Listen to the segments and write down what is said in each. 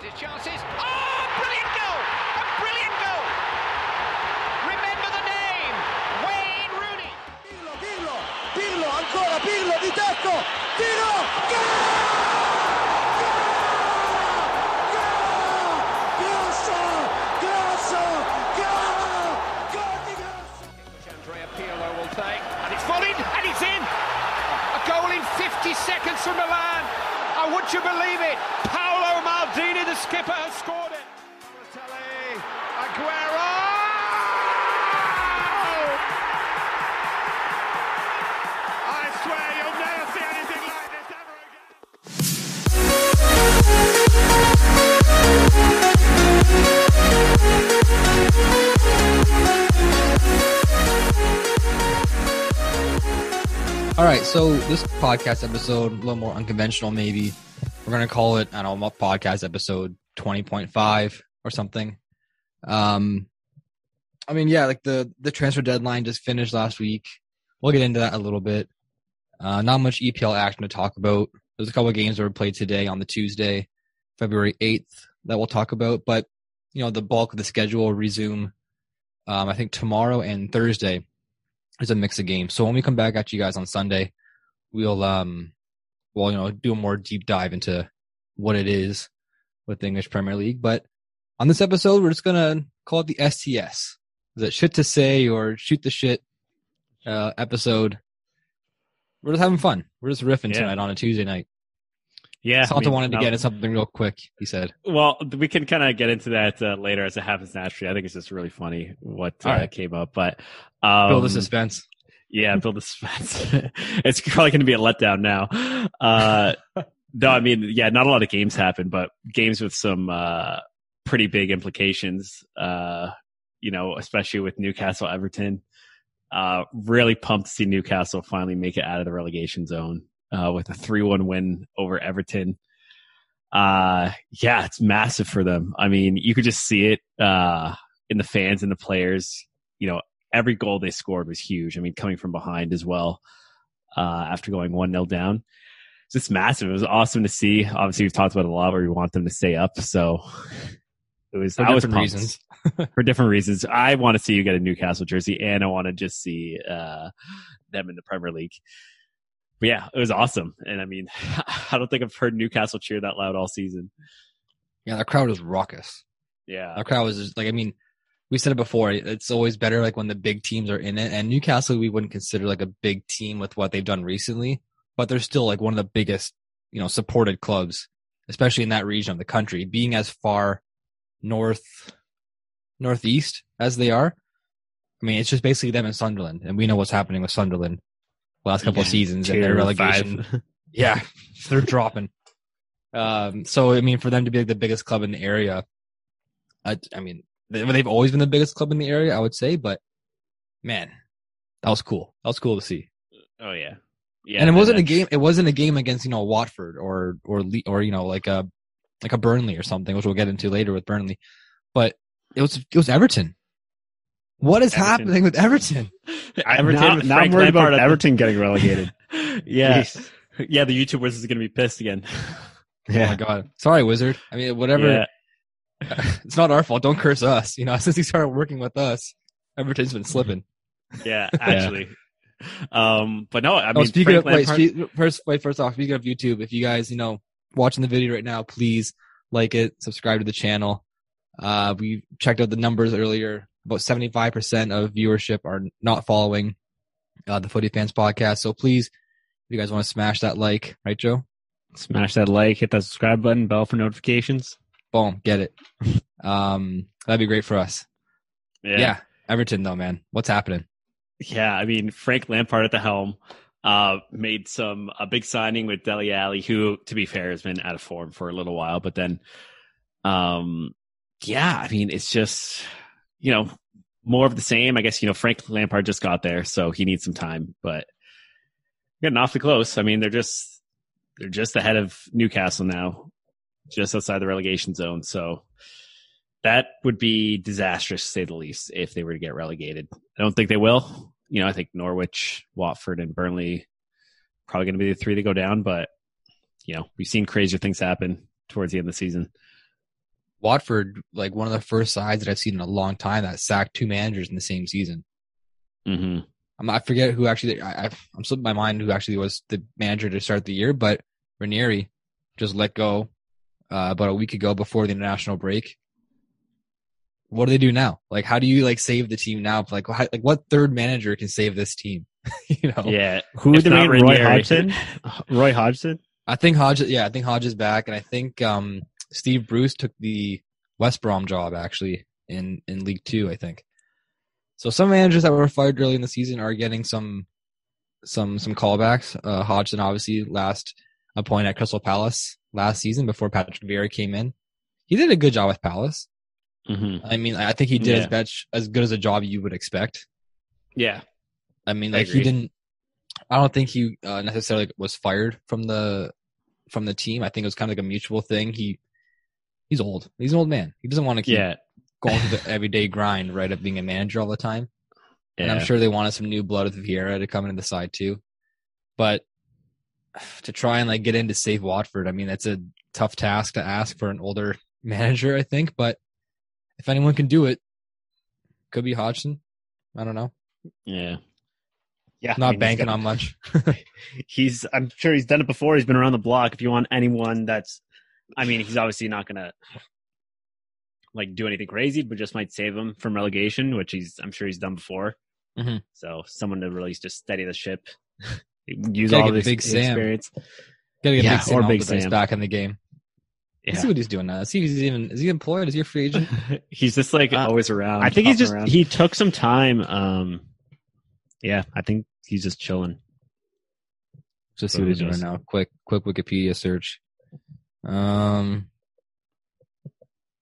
His chances. Oh, brilliant goal! A brilliant goal! Remember the name, Wayne Rooney. Pirlo, Pirlo, Pirlo, ancora Pirlo di tecco, tiro, gol! Gol! Grosso, grosso, gol! Gol di Grosso! Which Andrea Pirlo will take, and it's volleyed, and it's in. A goal in 50 seconds from Milan. Oh, would you believe it? Maldini, the skipper, has scored it. Aguero. I swear you'll never see anything like this ever again. All right, so this podcast episode, a little more unconventional, maybe. We're to call it, I don't know, podcast episode 20.5 or something. Um, I mean, yeah, like the, the transfer deadline just finished last week. We'll get into that a little bit. Uh, not much EPL action to talk about. There's a couple of games that were played today on the Tuesday, February 8th, that we'll talk about. But, you know, the bulk of the schedule will resume, um, I think tomorrow and Thursday is a mix of games. So when we come back at you guys on Sunday, we'll um well, you know, do a more deep dive into what it is with the English Premier League. But on this episode, we're just gonna call it the STS. Is it shit to say or shoot the shit uh episode? We're just having fun. We're just riffing Yeah. tonight on a Tuesday night. Yeah, Salta I mean, wanted to now- get into something real quick, he said. Well, we can kind of get into that uh, later as it happens naturally. I think it's just really funny what uh, right. came up, but um, Build the suspense. Yeah, build the suspense. it's probably going to be a letdown now. Uh, no, I mean, yeah, not a lot of games happen, but games with some uh, pretty big implications. Uh, you know, especially with Newcastle Everton. Uh, really pumped to see Newcastle finally make it out of the relegation zone uh, with a three-one win over Everton. Uh, yeah, it's massive for them. I mean, you could just see it uh, in the fans and the players. You know, every goal they scored was huge. I mean, coming from behind as well uh, after going 1 0 down. It's just massive. It was awesome to see. Obviously, we've talked about it a lot where we want them to stay up. So it was, For I was different pumped. reasons. for different reasons. I want to see you get a Newcastle jersey and I want to just see uh, them in the Premier League. But yeah, it was awesome. And I mean, I don't think I've heard Newcastle cheer that loud all season. Yeah, the crowd was raucous. Yeah. Our crowd was just like, I mean, we said it before. It's always better like when the big teams are in it. And Newcastle, we wouldn't consider like a big team with what they've done recently, but they're still like one of the biggest, you know, supported clubs, especially in that region of the country, being as far north, northeast as they are. I mean, it's just basically them and Sunderland, and we know what's happening with Sunderland last couple of seasons and their relegation. Yeah, they're dropping. Um, so I mean, for them to be like the biggest club in the area, I, I mean, they've always been the biggest club in the area, I would say. But man, that was cool. That was cool to see. Oh yeah. Yeah. and it wasn't a game. It wasn't a game against you know Watford or or Le- or you know like a like a Burnley or something, which we'll get into later with Burnley. But it was it was Everton. What is Everton. happening with Everton? Everton now, with now I'm worried Lampard about at the- Everton getting relegated. yeah. Jeez. Yeah. The YouTubers is going to be pissed again. yeah. Oh my god! Sorry, Wizard. I mean, whatever. Yeah. it's not our fault. Don't curse us. You know, since he started working with us, Everton's been slipping. Yeah. Actually. Um, but no, I oh, mean, speaking Frank of wait, Lampard- spe- first, wait, first off, speaking of YouTube, if you guys, you know, watching the video right now, please like it, subscribe to the channel. Uh, we checked out the numbers earlier. About seventy-five percent of viewership are not following uh, the Footy Fans podcast. So please, if you guys want to smash that like, right, Joe? Smash that like, hit that subscribe button, bell for notifications. Boom, get it. Um, that'd be great for us. Yeah. Everton though, man, what's happening? Yeah, I mean Frank Lampard at the helm uh, made some a big signing with Dele Alli, who, to be fair, has been out of form for a little while. But then, um, yeah, I mean it's just you know more of the same. I guess you know Frank Lampard just got there, so he needs some time. But getting awfully close. I mean they're just they're just ahead of Newcastle now, just outside the relegation zone. So that would be disastrous to say the least if they were to get relegated. I don't think they will. You know, I think Norwich, Watford, and Burnley probably going to be the three to go down. But you know, we've seen crazier things happen towards the end of the season. Watford, like one of the first sides that I've seen in a long time that sacked two managers in the same season. hmm I'm, I forget who actually. I, I, I'm slipping my mind who actually was the manager to start the year, but Ranieri just let go uh, about a week ago before the international break. What do they do now? Like, how do you like save the team now? Like, how, like what third manager can save this team? you know, Yeah. Who If would they not? Roy Ranieri. Hodgson. Roy Hodgson. I think Hodge. Yeah, I think Hodge is back, and I think um, Steve Bruce took the West Brom job actually in in League Two. I think. So some managers that were fired early in the season are getting some some some callbacks. Uh, Hodgson obviously last appointed at Crystal Palace last season before Patrick Vieira came in. He did a good job with Palace. hmm I mean, I think he did Yeah. as best as good as a job you would expect. Yeah. I mean, I like he didn't. I don't think he uh, necessarily was fired from the from the team. I think it was kind of like a mutual thing. He he's old. He's an old man. He doesn't want to keep Yeah. going through the everyday grind, right, of being a manager all the time. And I'm sure they wanted some new blood with Vieira to come into the side too. But to try and like get in to save Watford, I mean, that's a tough task to ask for an older manager, I think. But if anyone can do it, could be Hodgson. I don't know. Yeah. Yeah, Not I mean, banking got- on much. He's. I'm sure he's done it before. He's been around the block. If you want anyone that's, I mean, he's obviously not gonna like do anything crazy, but just might save him from relegation, which he's. I'm sure he's done before. Mhm. So someone to really just steady the ship, use Gotta all get this Big Sam. experience. Gotta get Yeah, Big Sam or Big Allardyce Sam. back in the game. Let's see what he's doing now. See if he's even is he employed? Is he a free agent? he's just like Uh, always around. I think he's just around. he took some time. Um, yeah, I think he's just chilling. Just see So what he's doing now. Quick, quick Wikipedia search. Um,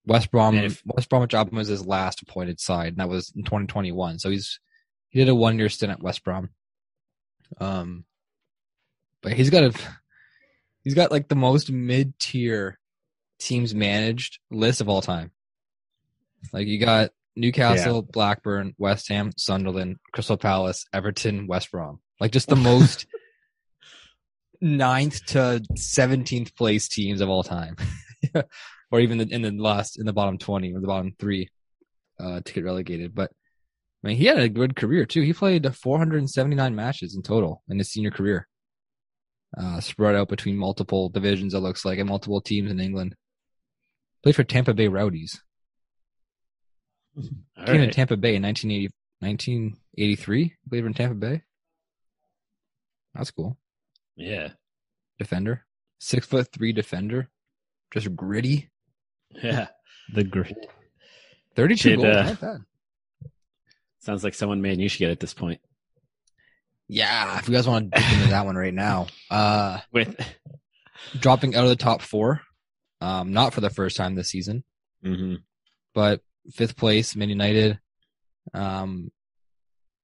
West Brom. If- West Bromwich Albion was his last appointed side, and that was in 2021. So he's he did a one year stint at West Brom. Um, but he's got a he's got like the most mid tier teams managed list of all time. Like you got Newcastle, Blackburn, West Ham, Sunderland, Crystal Palace, Everton, West Brom. Like just the most ninth to seventeenth place teams of all time, or even in the last in the bottom twenty or the bottom three uh, to get relegated. But I mean, he had a good career too. He played 479 matches in total in his senior career, uh, spread out between multiple divisions. It looks like and multiple teams in England. Played for Tampa Bay Rowdies. All Came in right. Tampa Bay in 1980, 1983. Played in Tampa Bay. That's cool. Yeah. Defender, six foot three defender, just gritty. Yeah. The grit. 32 Did, goals. uh, not bad. Sounds like someone man you should get at this point. Yeah, if you guys want to dig into that one right now, uh, With dropping out of the top four, um, not for the first time this season, hmm but fifth place, Man United. Um,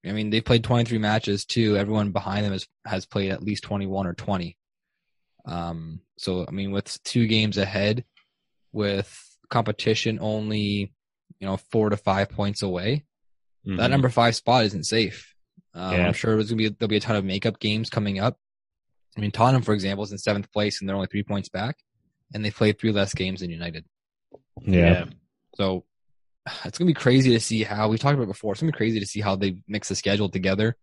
I mean, they played 23 matches too. Everyone behind them has, has played at least 21 or 20. Um, so, I mean, with two games ahead, with competition only, you know, four to five points away, that number five spot isn't safe. Um, Yeah. I'm sure there's gonna be there'll be a ton of makeup games coming up. I mean, Tottenham, for example, is in seventh place and they're only three points back, and they played three less games than United. Yeah. So it's gonna be crazy to see how we talked about it before. It's gonna be crazy to see how they mix the schedule together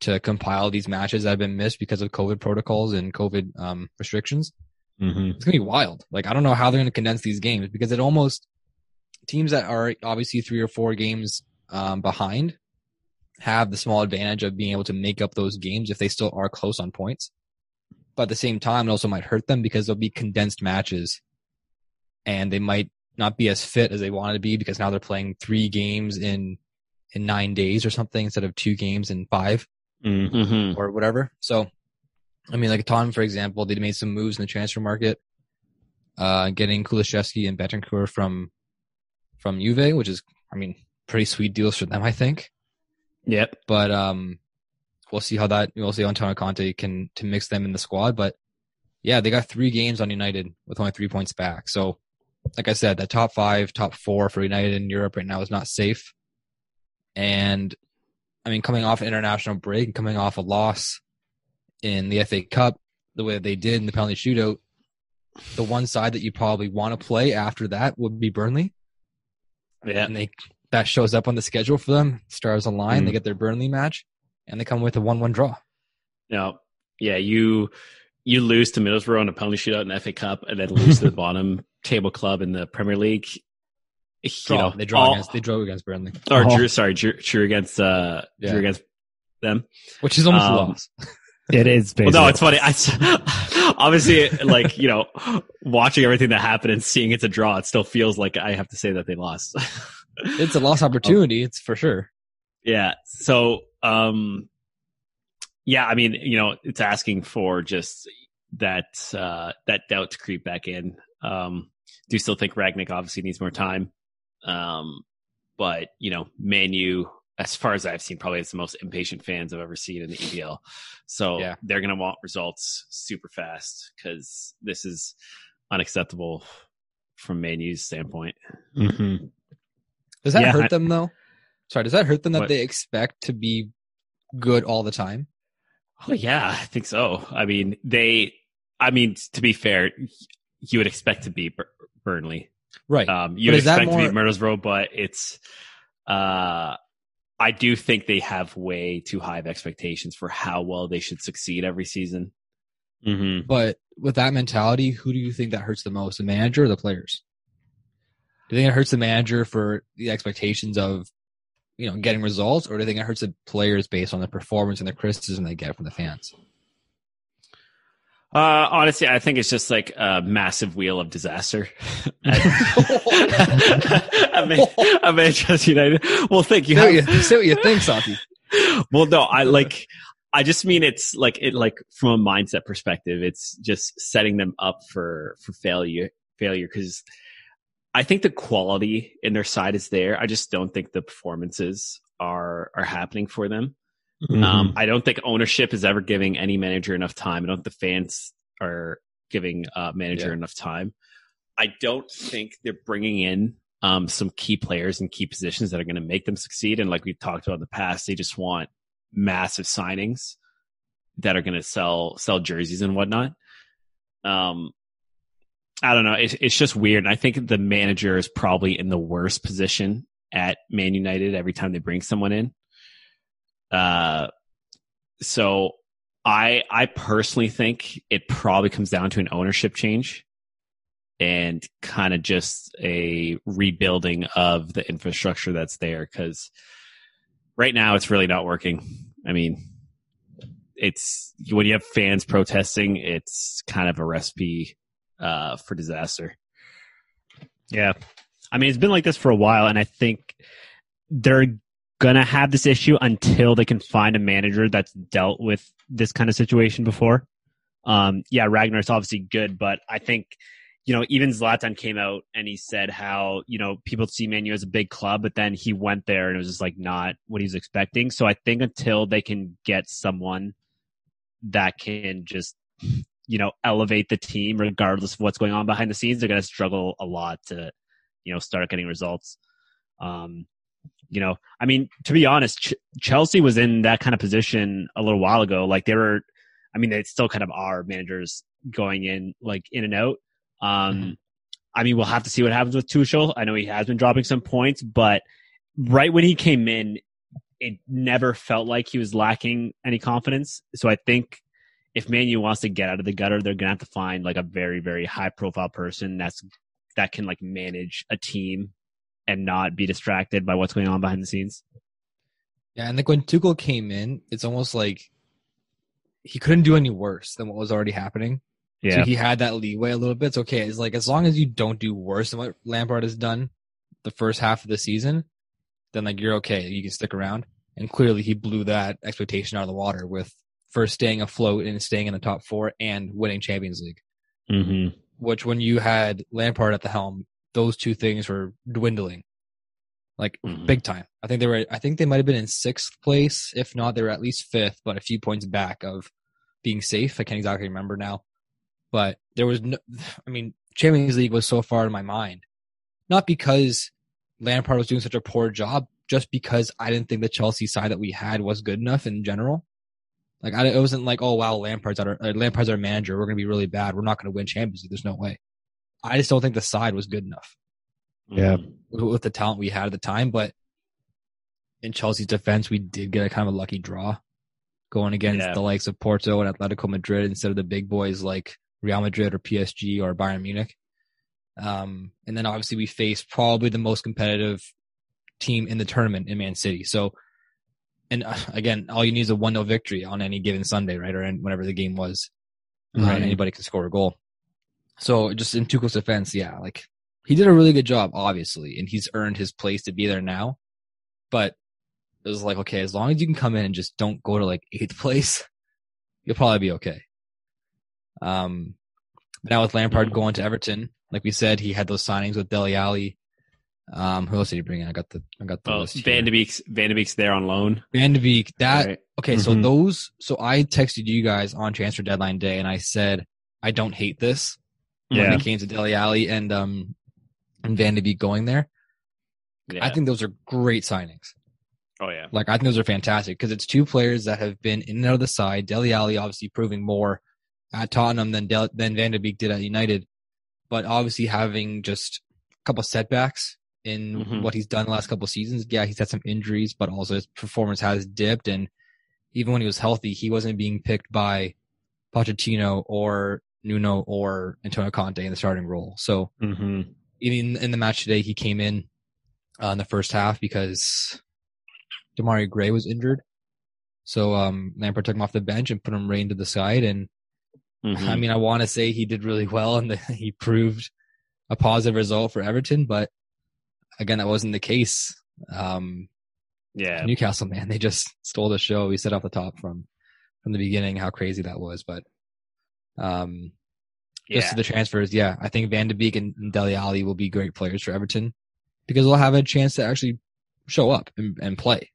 to compile these matches that have been missed because of COVID protocols and COVID um, restrictions. hmm It's gonna be wild. Like I don't know how they're gonna condense these games because it almost teams that are obviously three or four games um, behind have the small advantage of being able to make up those games if they still are close on points. But at the same time, it also might hurt them because they'll be condensed matches, and they might not be as fit as they wanted to be because now they're playing three games in in nine days or something instead of two games in five mm hmm or whatever. So, I mean, like Tottenham, for example, they made some moves in the transfer market, uh, getting Kulusevski and Bentancur from from Juve, which is, I mean, pretty sweet deals for them, I think. Yep. But um, we'll see how that we'll see how Antonio Conte can to mix them in the squad. But yeah, they got three games on United with only three points back. So, like I said, that top five, top four for United in Europe right now is not safe. And I mean, coming off an international break and coming off a loss in the FA Cup, the way they did in the penalty shootout, the one side that you probably want to play after that would be Burnley. Yeah. And they that shows up on the schedule for them. Stars align, Mm. they get their Burnley match, and they come with a one-one draw. No. Yeah, you you lose to Middlesbrough in a penalty shootout in the FA Cup and then lose to the bottom table club in the Premier League. You know, they draw all- against they draw against Burnley, or Oh. drew sorry, drew, drew against uh Yeah. drew against them. which is almost a Um, loss. It is Well, basically. no, it's funny. I, obviously like, you know, watching everything that happened and seeing it's a draw, it still feels like I have to say that they lost. It's a lost opportunity. It's for sure. Yeah. So, um, yeah, I mean, you know, it's asking for just that, uh, that doubt to creep back in. Um, do still think Rangnick obviously needs more time. Um, but, you know, Manu, as far as I've seen, probably has the most impatient fans I've ever seen in the EPL. So Yeah. they're going to want results super fast because this is unacceptable from Manu's standpoint. Mhm. Does that Yeah, hurt I- them though? Sorry, does that hurt them that What? they expect to be good all the time? Oh yeah, I think so. I mean, they. I mean, to be fair, you would expect to be Bur- Burnley. Right. Um, you But would is that expect to be more- Murdersboro, but it's. Uh, I do think they have way too high of expectations for how well they should succeed every season. Mhm. But with that mentality, who do you think that hurts the most, the manager or the players? Do you think it hurts the manager for the expectations of, you know, getting results, or do you think it hurts the players based on the performance and the criticism they get from the fans? Uh, honestly, I think it's just like a massive wheel of disaster. I mean, I Manchester United. Well, think you say, what you, say what you think, Safi. well, no, I like, I just mean it's like it, like from a mindset perspective, it's just setting them up for, for failure, failure. Cause I think the quality in their side is there. I just don't think the performances are, are happening for them. Mhm. Um, I don't think ownership is ever giving any manager enough time. I don't think the fans are giving uh, manager Yeah. enough time. I don't think they're bringing in um, some key players and key positions that are going to make them succeed. And like we've talked about in the past, they just want massive signings that are going to sell sell jerseys and whatnot. Um, I don't know. It's it's just weird. And I think the manager is probably in the worst position at Man United every time they bring someone in. Uh, so I I personally think it probably comes down to an ownership change and kind of just a rebuilding of the infrastructure that's there because right now it's really not working. I mean, it's when you have fans protesting, it's kind of a recipe uh, for disaster. Yeah. I mean, it's been like this for a while, and I think they're going to have this issue until they can find a manager that's dealt with this kind of situation before. Um, yeah, Rangnick's obviously good, but I think, you know, even Zlatan came out and he said how, you know, people see Manu as a big club, but then he went there and it was just like not what he was expecting. So I think until they can get someone that can just, you know, elevate the team regardless of what's going on behind the scenes, they're going to struggle a lot to, you know, start getting results. Um, you know, I mean, to be honest, Ch- Chelsea was in that kind of position a little while ago. Like they were, I mean, they still kind of are managers going in, like in and out. Um, Mhm. I mean, we'll have to see what happens with Tuchel. I know he has been dropping some points, but right when he came in, it never felt like he was lacking any confidence. So I think if Manu wants to get out of the gutter, they're gonna have to find like a very, very high profile person that's that can like manage a team and not be distracted by what's going on behind the scenes. Yeah, and like when Tuchel came in, it's almost like he couldn't do any worse than what was already happening. So he had that leeway a little bit. It's okay. It's like as long as you don't do worse than what Lampard has done the first half of the season, then like you're okay. You can stick around. And clearly he blew that expectation out of the water with first staying afloat and staying in the top four and winning Champions League. mm-hmm. Which when you had Lampard at the helm, those two things were dwindling. Like Mhm. big time. I think they were I think they might have been in sixth place. If not, they were at least fifth, but a few points back of being safe. I can't exactly remember now. But there was no I mean, Champions League was so far in my mind. Not because Lampard was doing such a poor job, just because I didn't think the Chelsea side that we had was good enough in general. Like I, it wasn't like, oh wow, Lampard's our uh, Lampard's our manager. We're gonna be really bad. We're not gonna win Champions League. There's no way. I just don't think the side was good enough Yeah. with, with the talent we had at the time. But in Chelsea's defense, we did get a kind of a lucky draw going against Yeah. the likes of Porto and Atletico Madrid instead of the big boys like Real Madrid or PSG or Bayern Munich. Um, and then obviously we faced probably the most competitive team in the tournament in Man City. So, and uh, again, all you need is a 1 0 victory on any given Sunday, right? Or in, whenever the game was. Uh, anybody can score a goal. So just in Tuchel's defense, yeah, like he did a really good job, obviously, and he's earned his place to be there now. But it was like, okay, as long as you can come in and just don't go to like eighth place, you'll probably be okay. Um, now with Lampard going to Everton, like we said, he had those signings with Dele Alli. Um, who else did you bring in? I got the I got the Oh, list. Van de Beek's Van de Beek's there on loan. Van de Beek. That right? okay. So Mhm. those. So I texted you guys on transfer deadline day, and I said I don't hate this when it came to Dele Alli and um and Van de Beek going there. Yeah. I think those are great signings. oh yeah. Like I think those are fantastic because it's two players that have been in and out of the side. Dele Alli obviously proving more at Tottenham than Del- than Van de Beek did at United, but obviously having just a couple setbacks in Mhm. what he's done the last couple of seasons. Yeah, he's had some injuries, but also his performance has dipped. And even when he was healthy, he wasn't being picked by Pochettino or Nuno or Antonio Conte in the starting role. So Mm-hmm. even in the match today, he came in uh, in the first half because Demarai Gray was injured. So um, Lampard took him off the bench and put him right into the side. And Mhm. I mean, I want to say he did really well and that he proved a positive result for Everton, but again, that wasn't the case. Um, yeah. Newcastle, man, they just stole the show. We said off the top from from the beginning how crazy that was, but um, just to the transfers, yeah, I think Van de Beek and, and Dele Alli will be great players for Everton because they'll have a chance to actually show up and, and play.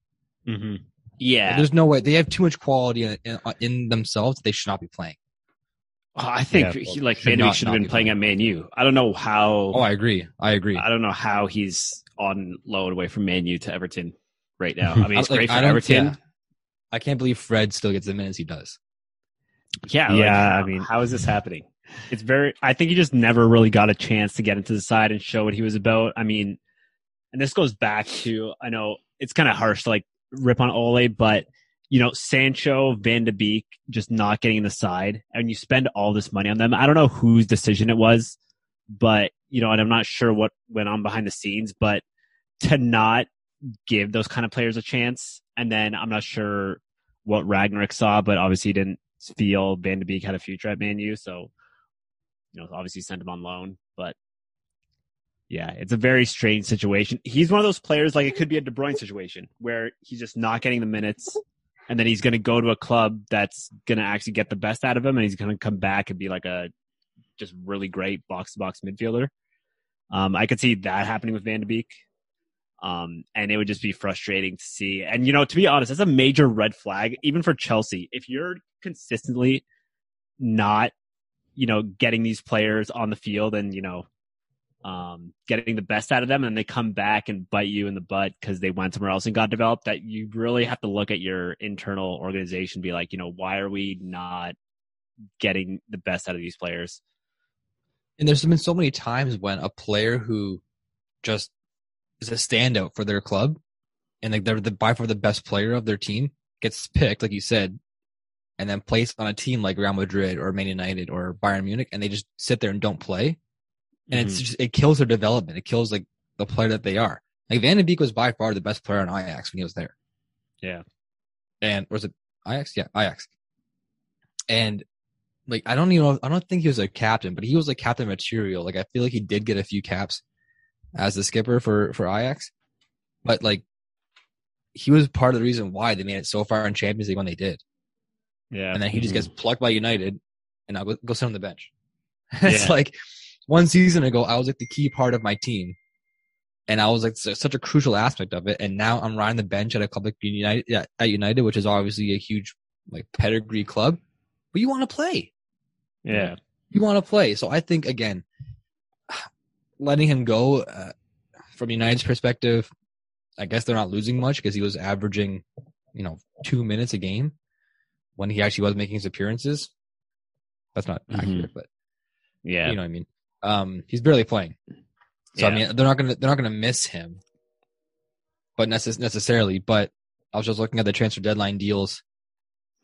Mm-hmm. Yeah. There's no way they have too much quality in, in, in themselves. They should not be playing. Oh, I think Yeah. he, like Should should have been be playing at Man U. I don't know how. Oh, I agree. I agree. I don't know how he's on loan away from Man U to Everton right now. I mean, it's Like, great for Everton. yeah. I can't believe Fred still gets the minutes he does. Yeah, Yeah, like, I mean- how is this happening? It's very. I think he just never really got a chance to get into the side and show what he was about. I mean, and this goes back to I know it's kind of harsh to like rip on Ole, but you know Sancho, Van de Beek just not getting in the side, and you spend all this money on them. I don't know whose decision it was, but you know, and I'm not sure what went on behind the scenes, but to not give those kind of players a chance, and then I'm not sure what Ragnarok saw, but obviously he didn't feel Van de Beek had a future at Man U, so you know, obviously sent him on loan, but yeah, it's a very strange situation. He's one of those players like it could be a De Bruyne situation where he's just not getting the minutes, and then he's going to go to a club that's going to actually get the best out of him, and he's going to come back and be like a just really great box to box midfielder. Um, I could see that happening with Van de Beek. Um, and it would just be frustrating to see. And you know, to be honest, that's a major red flag, even for Chelsea. If you're consistently not you know, getting these players on the field and, you know, um, getting the best out of them and they come back and bite you in the butt because they went somewhere else and got developed that you really have to look at your internal organization, be like, you know, why are we not getting the best out of these players? And there's been so many times when a player who just is a standout for their club and like they're the by far the best player of their team gets picked, like you said, and then placed on a team like Real Madrid or Man United or Bayern Munich, and they just sit there and don't play. And it's just it kills their development. It kills like the player that they are. Like Van de Beek was by far the best player on Ajax when he was there. Yeah. And was it Ajax? Yeah, Ajax. And like I don't even know I don't think he was a captain, but he was like captain material. Like I feel like he did get a few caps as the skipper for for Ajax. But like he was part of the reason why they made it so far in Champions League when they did. Yeah. And then he just Mhm. gets plucked by United and now go, go sit on the bench. it's Yeah. like one season ago I was like the key part of my team. And I was like such a crucial aspect of it. And now I'm riding the bench at a club like United at United, which is obviously a huge like pedigree club. But you want to play Yeah. you want to play. So I think again, letting him go uh, from United's perspective, I guess they're not losing much because he was averaging, you know, two minutes a game. when he actually was making his appearances. That's not Mhm. accurate, but Yeah. you know what I mean. Um, he's barely playing, so I mean they're not gonna they're not gonna miss him, but necess- necessarily. But I was just looking at the transfer deadline deals.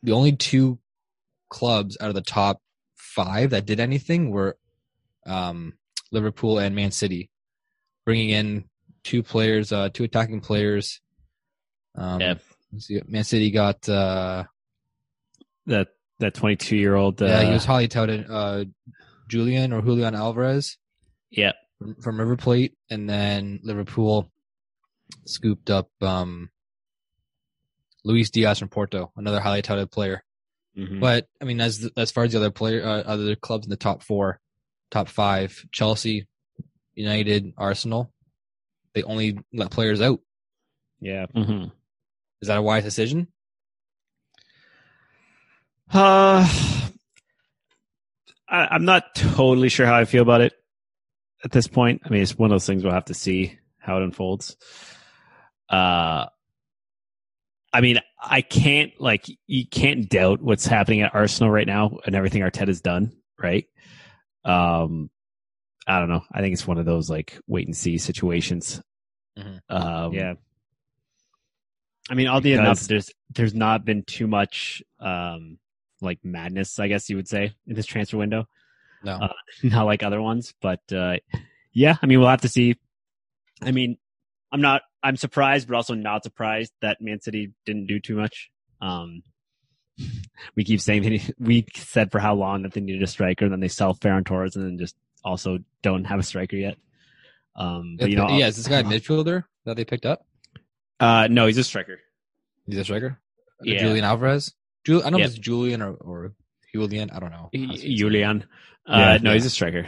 The only two clubs out of the top five that did anything were um, Liverpool and Man City, bringing in two players, uh, two attacking players. Um, Yeah. let's see, Man City got uh, that that 22 year old. Uh, yeah, he was highly touted. Uh, Julian or Julian Alvarez yeah. from, from River Plate, and then Liverpool scooped up um, Luis Diaz from Porto, another highly touted player. Mhm. But I mean, as as far as the other player, uh, other clubs in the top four, top five, Chelsea, United, Arsenal, they only let players out. Yeah. Mhm. Is that a wise decision? Uh, I, I'm not totally sure how I feel about it at this point. I mean, it's one of those things we'll have to see how it unfolds. Uh, I mean, I can't like you can't doubt what's happening at Arsenal right now and everything Arteta's done, right? Um, I don't know. I think it's one of those like wait and see situations. Mhm. Um, Yeah. I mean, oddly because- enough, there's there's not been too much um like madness, I guess you would say, in this transfer window. No. Uh, not like other ones, but uh yeah, I mean, we'll have to see. I mean, I'm not I'm surprised, but also not surprised that Man City didn't do too much. Um we keep saying we said for how long that they needed a striker, and then they sell Ferran Torres, and then just also don't have a striker yet. Um, but you know, yeah, is this guy a midfielder that they picked up? Uh, no, he's a striker. He's a striker. Yeah. Julian Alvarez. Jul- I don't know Yep. if it's Julian or, or Julian. I don't know. how to say his name. Julian. Uh, Yeah, no, yeah. he's a striker.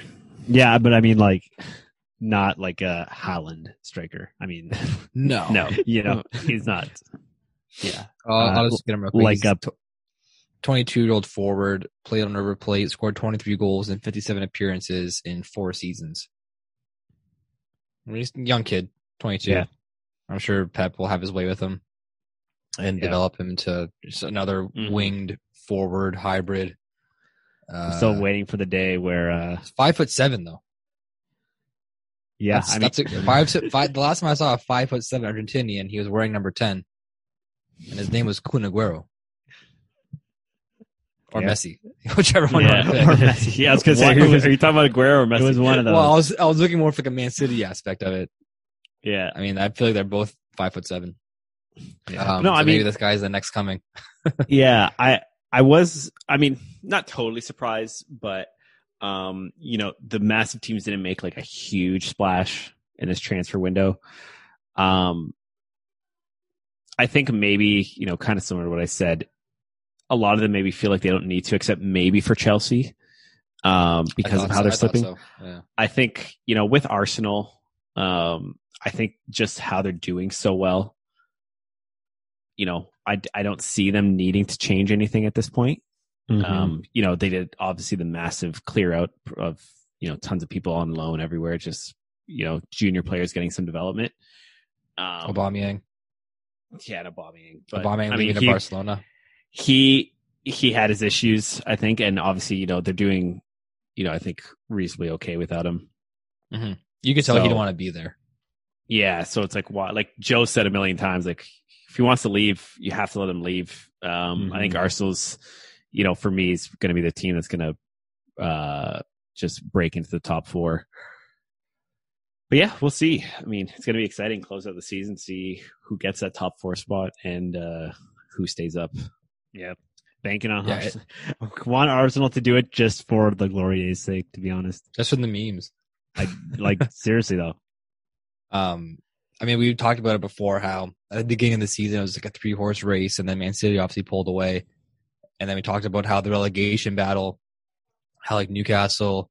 Yeah, but I mean, like, not like a Haaland striker. I mean, No, No, you know, he's not. Yeah, Uh, I'll Uh, just get him real quick. like He's a- 22 year old forward, played on River Plate, scored 23 goals in 57 appearances in four seasons. I mean, he's a young kid, 22. Yeah. I'm sure Pep will have his way with him and Yeah. develop him to just another Mhm. winged forward hybrid. Uh, I'm still waiting for the day where, uh, Five foot seven though. yeah, that's, I mean, that's a, five, five. The last time I saw a five foot seven Argentinian, he was wearing number ten, and his name was Kun Aguero or Yeah. Messi, whichever one. Yeah. you wanna Or. Messi. Yeah, I was gonna say, What- are you, was- are you talking about Aguero or Messi? it was one of those. Well, I was I was looking more for like a Man City aspect of it. yeah, I mean, I feel like they're both five foot seven. Um, No, so I maybe mean- this guy's the next coming. yeah. I I was. I mean, not totally surprised, but um, you know, the massive teams didn't make like a huge splash in this transfer window. Um, I think maybe you know, kind of similar to what I said. A lot of them maybe feel like they don't need to, except maybe for Chelsea, um, because of how so- they're I slipping. so, Yeah. I think you know with Arsenal, um, I think just how they're doing so well. You know, I I don't see them needing to change anything at this point. Mhm. Um, you know, they did obviously the massive clear out of you know tons of people on loan everywhere. Just you know, junior players getting some development. Um, Aubameyang, yeah, and Aubameyang, but Aubameyang I leaving mean, to Barcelona. he he had his issues, I think, and obviously, you know, they're doing, you know, I think reasonably okay without him. You could tell he didn't want to be there. Yeah, so it's like why like Joe said a million times, like if he wants to leave, you have to let him leave. Um I think Arsenal's, you know, for me is gonna be the team that's gonna uh just break into the top four. But yeah, we'll see. I mean, it's gonna be exciting, close out the season, see who gets that top four spot and uh who stays up. yeah, banking on Yeah, Arsenal. want Arsenal to do it just for the Glorier's sake. To be honest, Just from the memes. I like seriously though. Um, I mean, we talked about it before. How at the beginning of the season it was like a three horse race, and then Man City obviously pulled away. And then we talked about how the relegation battle, how like Newcastle,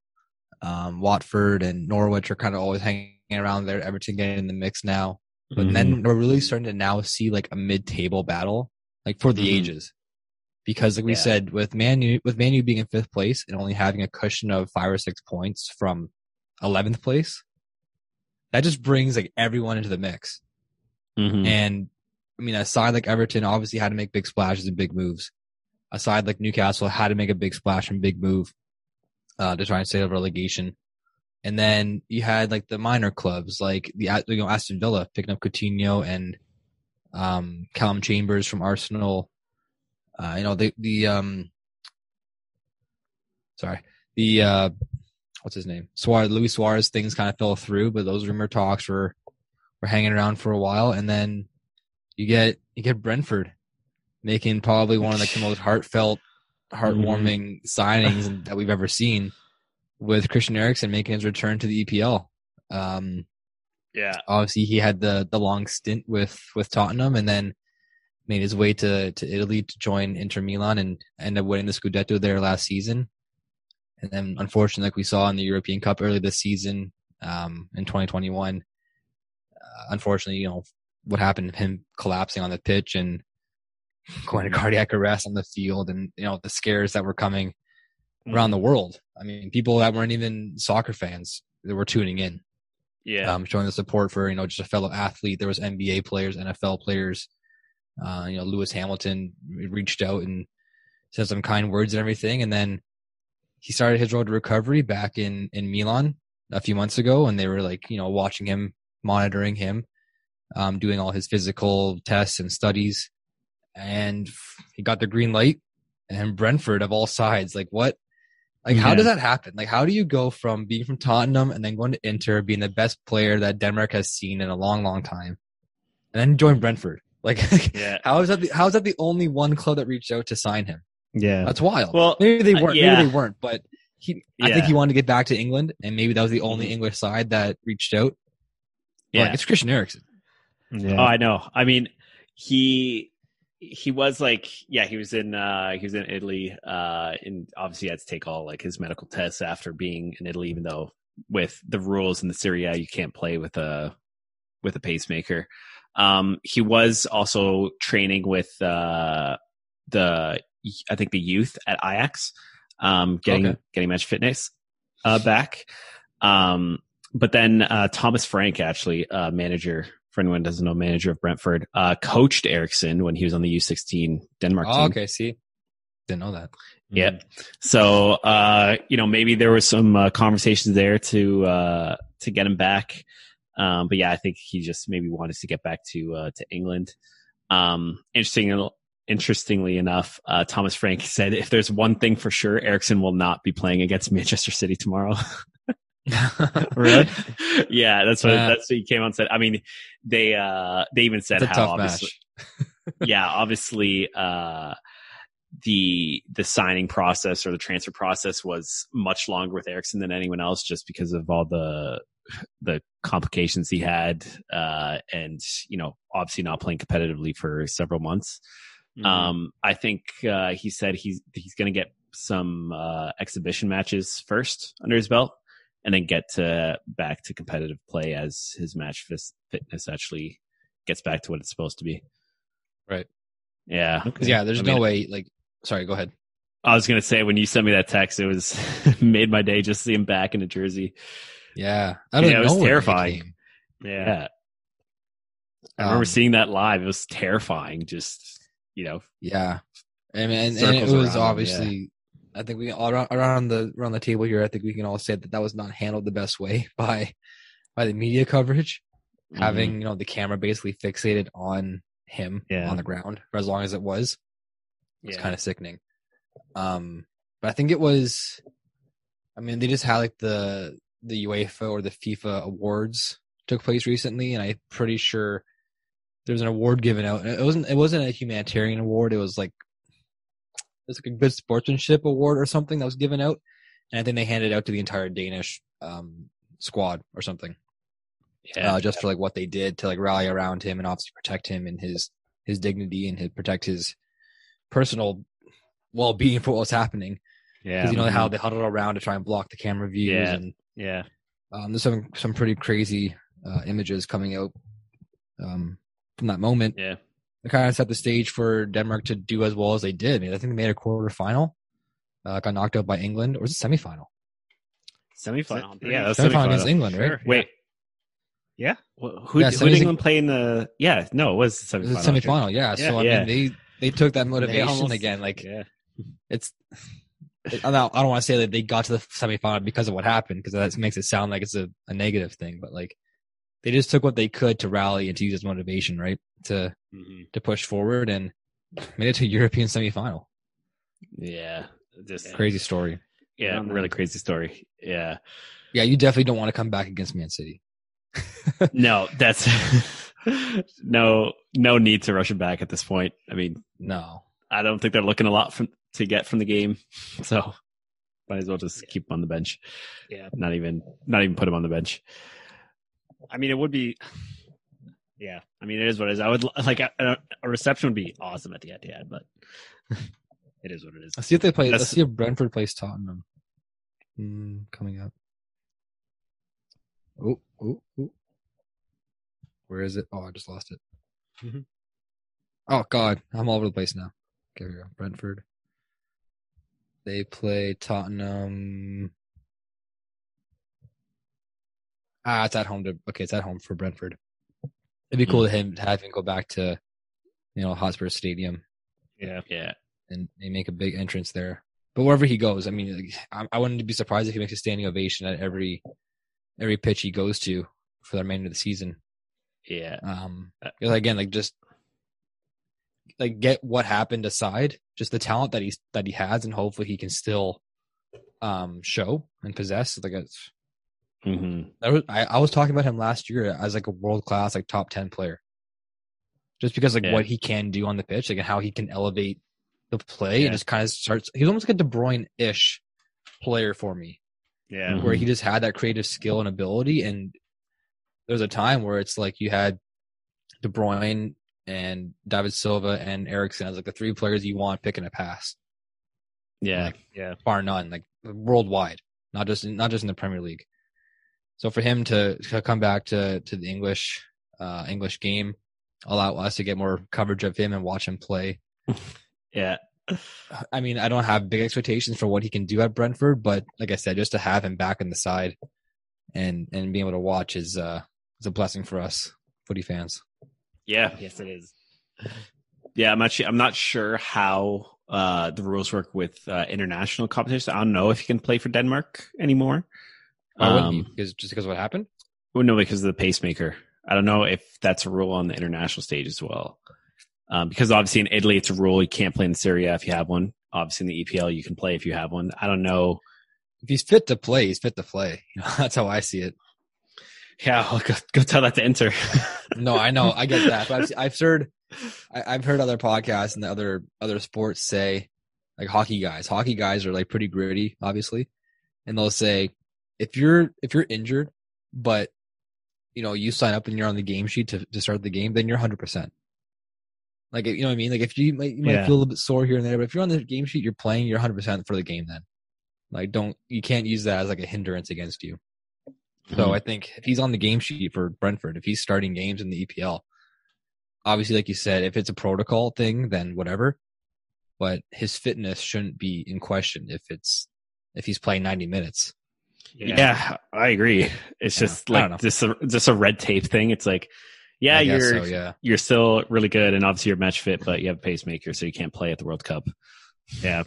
um, Watford, and Norwich are kind of always hanging around there. Everton getting in the mix now, but Mm-hmm. then we're really starting to now see like a mid table battle, like for the Mhm. ages. Because like we Yeah. said, with Man U, with Man U being in fifth place and only having a cushion of five or six points from eleventh place, that just brings like everyone into the mix. Mm-hmm. And I mean, a side like Everton obviously had to make big splashes and big moves. a side like Newcastle had to make a big splash and big move uh, to try and of relegation. And then you had like the minor clubs, like the you know Aston Villa picking up Coutinho and um, Calum Chambers from Arsenal. Uh, you know the the um, sorry the uh, what's his name Suarez Luis Suarez things kind of fell through, but those rumor talks were were hanging around for a while, and then you get you get Brentford making probably one of like the most heartfelt, heartwarming signings that we've ever seen with Christian Eriksen making his return to the EPL. Um, Yeah. obviously he had the the long stint with with Tottenham and then made his way to to Italy to join Inter Milan and ended up winning the Scudetto there last season. And then unfortunately, like we saw in the European Cup early this season, um, in 2021, uh, unfortunately, you know, what happened, him collapsing on the pitch and going to cardiac arrest on the field and, you know, the scares that were coming around the world. I mean, people that weren't even soccer fans that were tuning in Yeah. um, showing the support for you know just a fellow athlete. There was NBA players, NFL players. Uh, you know, Lewis Hamilton reached out and said some kind words and everything, and then he started his road to recovery back in in Milan a few months ago, and they were like you know watching him, monitoring him, um, doing all his physical tests and studies, and he got the green light. And Brentford of all sides, like what like, how Yeah. does that happen? Like, how do you go from being from Tottenham and then going to Inter, being the best player that Denmark has seen in a long, long time, and then join Brentford? Like, Yeah. how is that? The, how is that the only one club that reached out to sign him? Yeah. That's wild. Well, maybe they uh, weren't. yeah. Maybe they weren't. But he, I think he wanted to get back to England, and maybe that was the only Mhm. English side that reached out. Yeah. like, it's Christian Eriksen. Oh, I know. I mean, he he was like, yeah, he was in uh he was in Italy, uh, and obviously he had to take all like his medical tests after being in Italy, even though with the rules in the Serie A, you can't play with a with a pacemaker. Um, he was also training with uh the I think the youth at Ajax, um, getting Okay. getting match fitness uh back. Um, but then uh, Thomas Frank, actually, uh, manager for anyone who doesn't know, manager of Brentford, uh, coached Eriksen when he was on the U16 Denmark Oh, team. okay. See, didn't know that. Yeah. So, uh, you know, maybe there was some uh, conversations there to uh, to get him back. Um, but yeah, I think he just maybe wanted to get back to uh, to England. Um, interesting, interestingly enough, uh, Thomas Frank said if there's one thing for sure, Eriksen will not be playing against Manchester City tomorrow. Really? yeah, that's what Yeah. that's what he came on and said. I mean, they uh they even said how obviously yeah, obviously uh the the signing process or the transfer process was much longer with Eriksen than anyone else just because of all the the complications he had uh and you know obviously not playing competitively for several months. Mm-hmm. Um I think uh he said he's he's going to get some uh exhibition matches first under his belt and then get to back to competitive play as his match fis- fitness actually gets back to what it's supposed to be. Right. Yeah. 'Cause, yeah, there's I no mean, way. Like, sorry, go ahead. I was gonna say when you sent me that text, it was made my day just to see him back in a jersey. Yeah, I don't Yeah, it was terrifying. came. Yeah. I remember Um, seeing that live. It was terrifying. Just you know, Yeah, and and, and it was around, obviously. I think we all around, around the around the table here. I think we can all say that that was not handled the best way by by the media coverage. Mm-hmm. Having you know the camera basically fixated on him Yeah. on the ground for as long as it was, it's Yeah. kind of sickening. Um, but I think it was. I mean, they just had like the the UEFA or the FIFA awards took place recently, and I'm pretty sure there's an award given out. It wasn't it wasn't a humanitarian award. It was like it was like a good sportsmanship award or something that was given out, and I think they handed it out to the entire Danish um, squad or something, yeah, uh, just for like what they did to like rally around him and obviously protect him and his his dignity and his, protect his personal well being for what was happening. yeah, you know how they huddled around to try and block the camera views, Yeah. and yeah, um, there's some some pretty crazy uh, images coming out um, from that moment. yeah. It kind of set the stage for Denmark to do as well as they did. I, mean, I think they made a quarter final, uh, got knocked out by England, or was it semifinal? Semifinal. Yeah, that's Semifinal semifinal. against England, right? Wait, Yeah. wh- who, Yeah, who did England play in the? Yeah, no, it was It semifinal. was a semifinal, yeah. Yeah, So I yeah. mean, they they took that motivation almost- again. Like Yeah, it's. I don't, I don't want to say that they got to the semifinal because of what happened because that makes it sound like it's a, a negative thing, but like they just took what they could to rally and to use as motivation, right? To Mm-hmm. to push forward and made it to a European semifinal. Yeah, just Crazy story. Yeah, Um, really crazy story. Yeah, Yeah, you definitely don't want to come back against Man City. no, that's no no need to rush him back at this point. I mean, No. I don't think they're looking a lot from to get from the game, so might as well just keep him on the bench. Yeah. not even not even put him on the bench. I mean, it would be. Yeah, I mean, it is what it is. I would like a, a reception would be awesome at the Etihad, but it is what it is. Let's see if they play. That's- let's see if Brentford plays Tottenham. Mm, coming up. Oh, oh, oh. Where is it? Oh, I just lost it. Mhm. Oh God, I'm all over the place now. Okay, here we go. Brentford. They play Tottenham. Ah, it's at home to. Okay, it's at home for Brentford. It'd be cool to him to have him go back to, you know, Hotspur Stadium Yeah, Yeah, and they make a big entrance there. But wherever he goes, I mean, like, I, I wouldn't be surprised if he makes a standing ovation at every every pitch he goes to for the remainder of the season. yeah, Um, Uh, 'cause again, like just like get what happened aside, just the talent that he's that he has, and hopefully he can still um show and possess. Like it's, hmm that was, I, I was talking about him last year as like a world class, like top ten player, just because like Yeah. what he can do on the pitch, like and how he can elevate the play Yeah. and just kind of starts. He's almost like a De Bruyne ish player for me, yeah, where he just had that creative skill and ability. And there's a time where it's like you had De Bruyne and David Silva and Eriksen as like the three players you want picking a pass, yeah, Like, yeah. far none, like worldwide, not just in, not just in the Premier League. So for him to, to come back to to the English uh, English game, allow us to get more coverage of him and watch him play. yeah. I mean, I don't have big expectations for what he can do at Brentford, but like I said, just to have him back in the side and and being able to watch is uh is a blessing for us footy fans. Yeah, Yes, it is. Yeah, I'm actually I'm not sure how uh, the rules work with uh, international competitions. I don't know if he can play for Denmark anymore. Why wouldn't Um. Because just because of what happened. Well, no, because of the pacemaker. I don't know if that's a rule on the international stage as well. Um, because obviously in Italy it's a rule you can't play in Serie A if you have one. Obviously in the EPL you can play if you have one. I don't know. If he's fit to play, he's fit to play. You know, that's how I see it. Yeah, I'll go, go tell that to Inter. No, I know, I get that. But I've, I've heard, I, I've heard other podcasts and other other sports say, like hockey guys. Hockey guys are like pretty gritty, obviously, and they'll say, if you're if you're injured, but you know you sign up and you're on the game sheet to to start the game, then you're hundred percent. Like you know what I mean? Like if you might you might Yeah. feel a little bit sore here and there, but if you're on the game sheet, you're playing, you're hundred percent for the game. Then, like don't you can't use that as like a hindrance against you. So Mhm. I think if he's on the game sheet for Brentford, if he's starting games in the EPL, obviously, like you said, if it's a protocol thing, then whatever. But his fitness shouldn't be in question if it's if he's playing ninety minutes. Yeah. I agree. It's Yeah, just I don't know. like just a just a red tape thing. It's like, yeah, I you're so, yeah. you're still really good and obviously you're match fit, but you have a pacemaker, so you can't play at the World Cup. Yeah,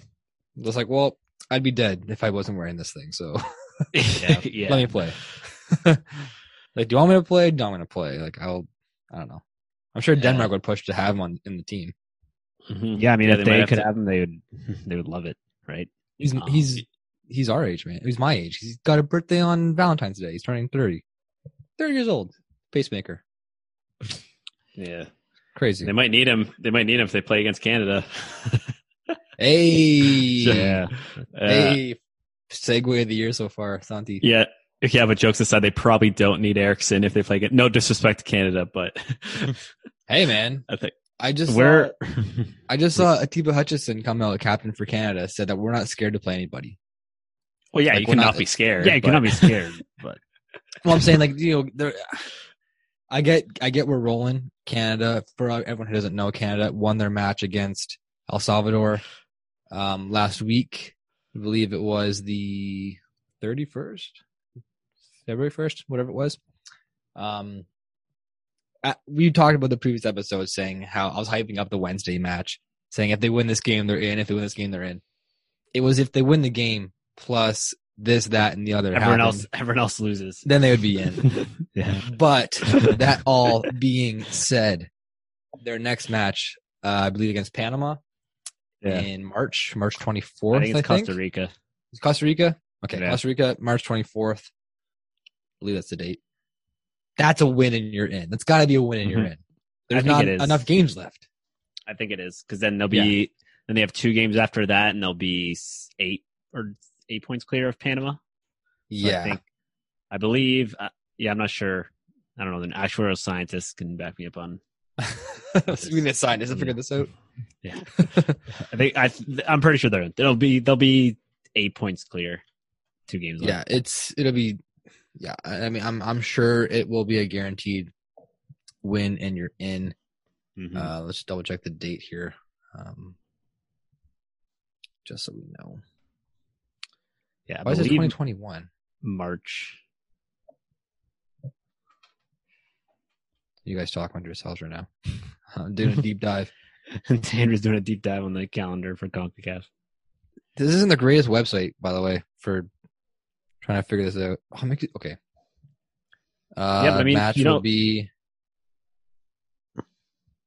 It's like, well, I'd be dead if I wasn't wearing this thing. So yeah, let me play. like, do you want me to play? Do I want to play? Like, I'll. I don't know. I'm sure Yeah. Denmark would push to have him on in the team. Mhm. yeah. I mean, Yeah, if they they, might have could to- have him, they would. They would love it, right? He's Um, he's he's our age, man. He's my age. He's got a birthday on Valentine's Day. He's turning 30. 30 years old. Pacemaker. Yeah, Crazy. they might need him. They might need him if they play against Canada. Hey. Yeah, Uh, Hey. Segue of the year so far, Santi. yeah, yeah. But jokes aside, they probably don't need Eriksen if they play. Against, no disrespect to Canada, but Hey, man. I think I just where? saw, I just saw Atiba Hutchinson come out, captain for Canada, said that we're not scared to play anybody. Well, yeah, Like, you cannot not- be scared. yeah, you but- cannot be scared, but Well, I'm saying like you know, there. I get, I get we're rolling. Canada for everyone who doesn't know, Canada won their match against El Salvador um, last week. I believe it was the 31st, February 1st, whatever it was. Um, we talked about the previous episode saying how I was hyping up the Wednesday match, saying if they win this game, they're in. If they win this game, they're in. it was if they win the game plus this, that, and the other. Everyone happened, else, everyone else loses. then they would be in. yeah. But that all being said, their next match, uh, I believe, against Panama Yeah. in March, March 24th. I think it's Costa Rica. Is Costa Rica? Okay, Yeah. Costa Rica, March 24th. I believe that's the date. That's a win and you're in. That's got to be a win and you're Mhm. in. There's not enough games left. I think it is because then they'll be then they have two games after that, and they'll be eight or eight points clear of Panama. So Yeah. I think I believe. Uh, yeah, I'm not sure. I don't know. The actuarial scientists can back me up on. we need scientists to figure this out. Yeah, I think I. I'm pretty sure they're. They'll be. They'll be eight points clear. Two games. Yeah, it's it'll be yeah, I mean I'm I'm sure it will be a guaranteed win and you're in. left. Mhm. Uh let's double check the date here. Um just so we know. Yeah, Why is it 2021? March. You guys talk among yourselves right now. I'm doing a deep dive. Andrew's doing a deep dive on the calendar for Concacaf. This isn't the greatest website, by the way, for trying to figure this out. Oh, make it, okay. Uh, Yeah, I mean, match you will be.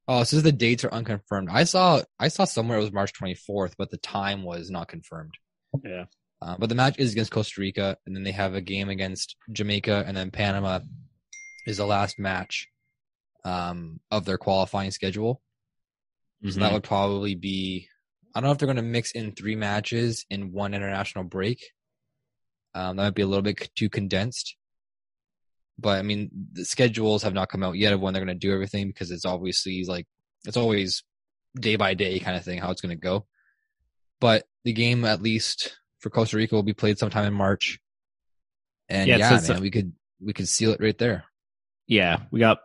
Oh, says the dates are unconfirmed. I saw I saw somewhere it was March 24th, but the time was not confirmed. Yeah. Uh, but the match is against Costa Rica, and then they have a game against Jamaica, and then Panama is the last match um, of their qualifying schedule. So Mm-hmm. that would probably be. I don't know if they're going to mix in three matches in one international break. Um, that might be a little bit too condensed. But I mean, the schedules have not come out yet of when they're going to do everything because it's obviously like it's always day by day kind of thing how it's going to go. But the game, at least for Costa Rica, will be played sometime in March. And Yeah, yeah, man, we could we could seal it right there. yeah, we got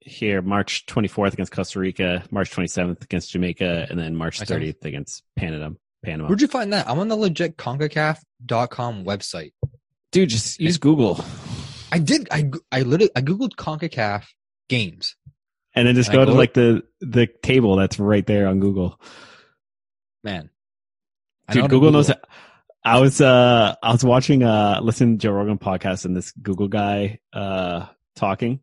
here March 24th against Costa Rica, March 27th against Jamaica, and then March 30th against Panama. Panama. Where'd you find that? I'm on the legit CONCACAF.com website. Dude, just use Google I did. I I literally I googled Concacaf games. and then just And I go to go- like the the table that's right there on Google. Man, I Dude, to Google knows. it. I was uh I was watching uh listening to Joe Rogan podcast and this Google guy uh talking,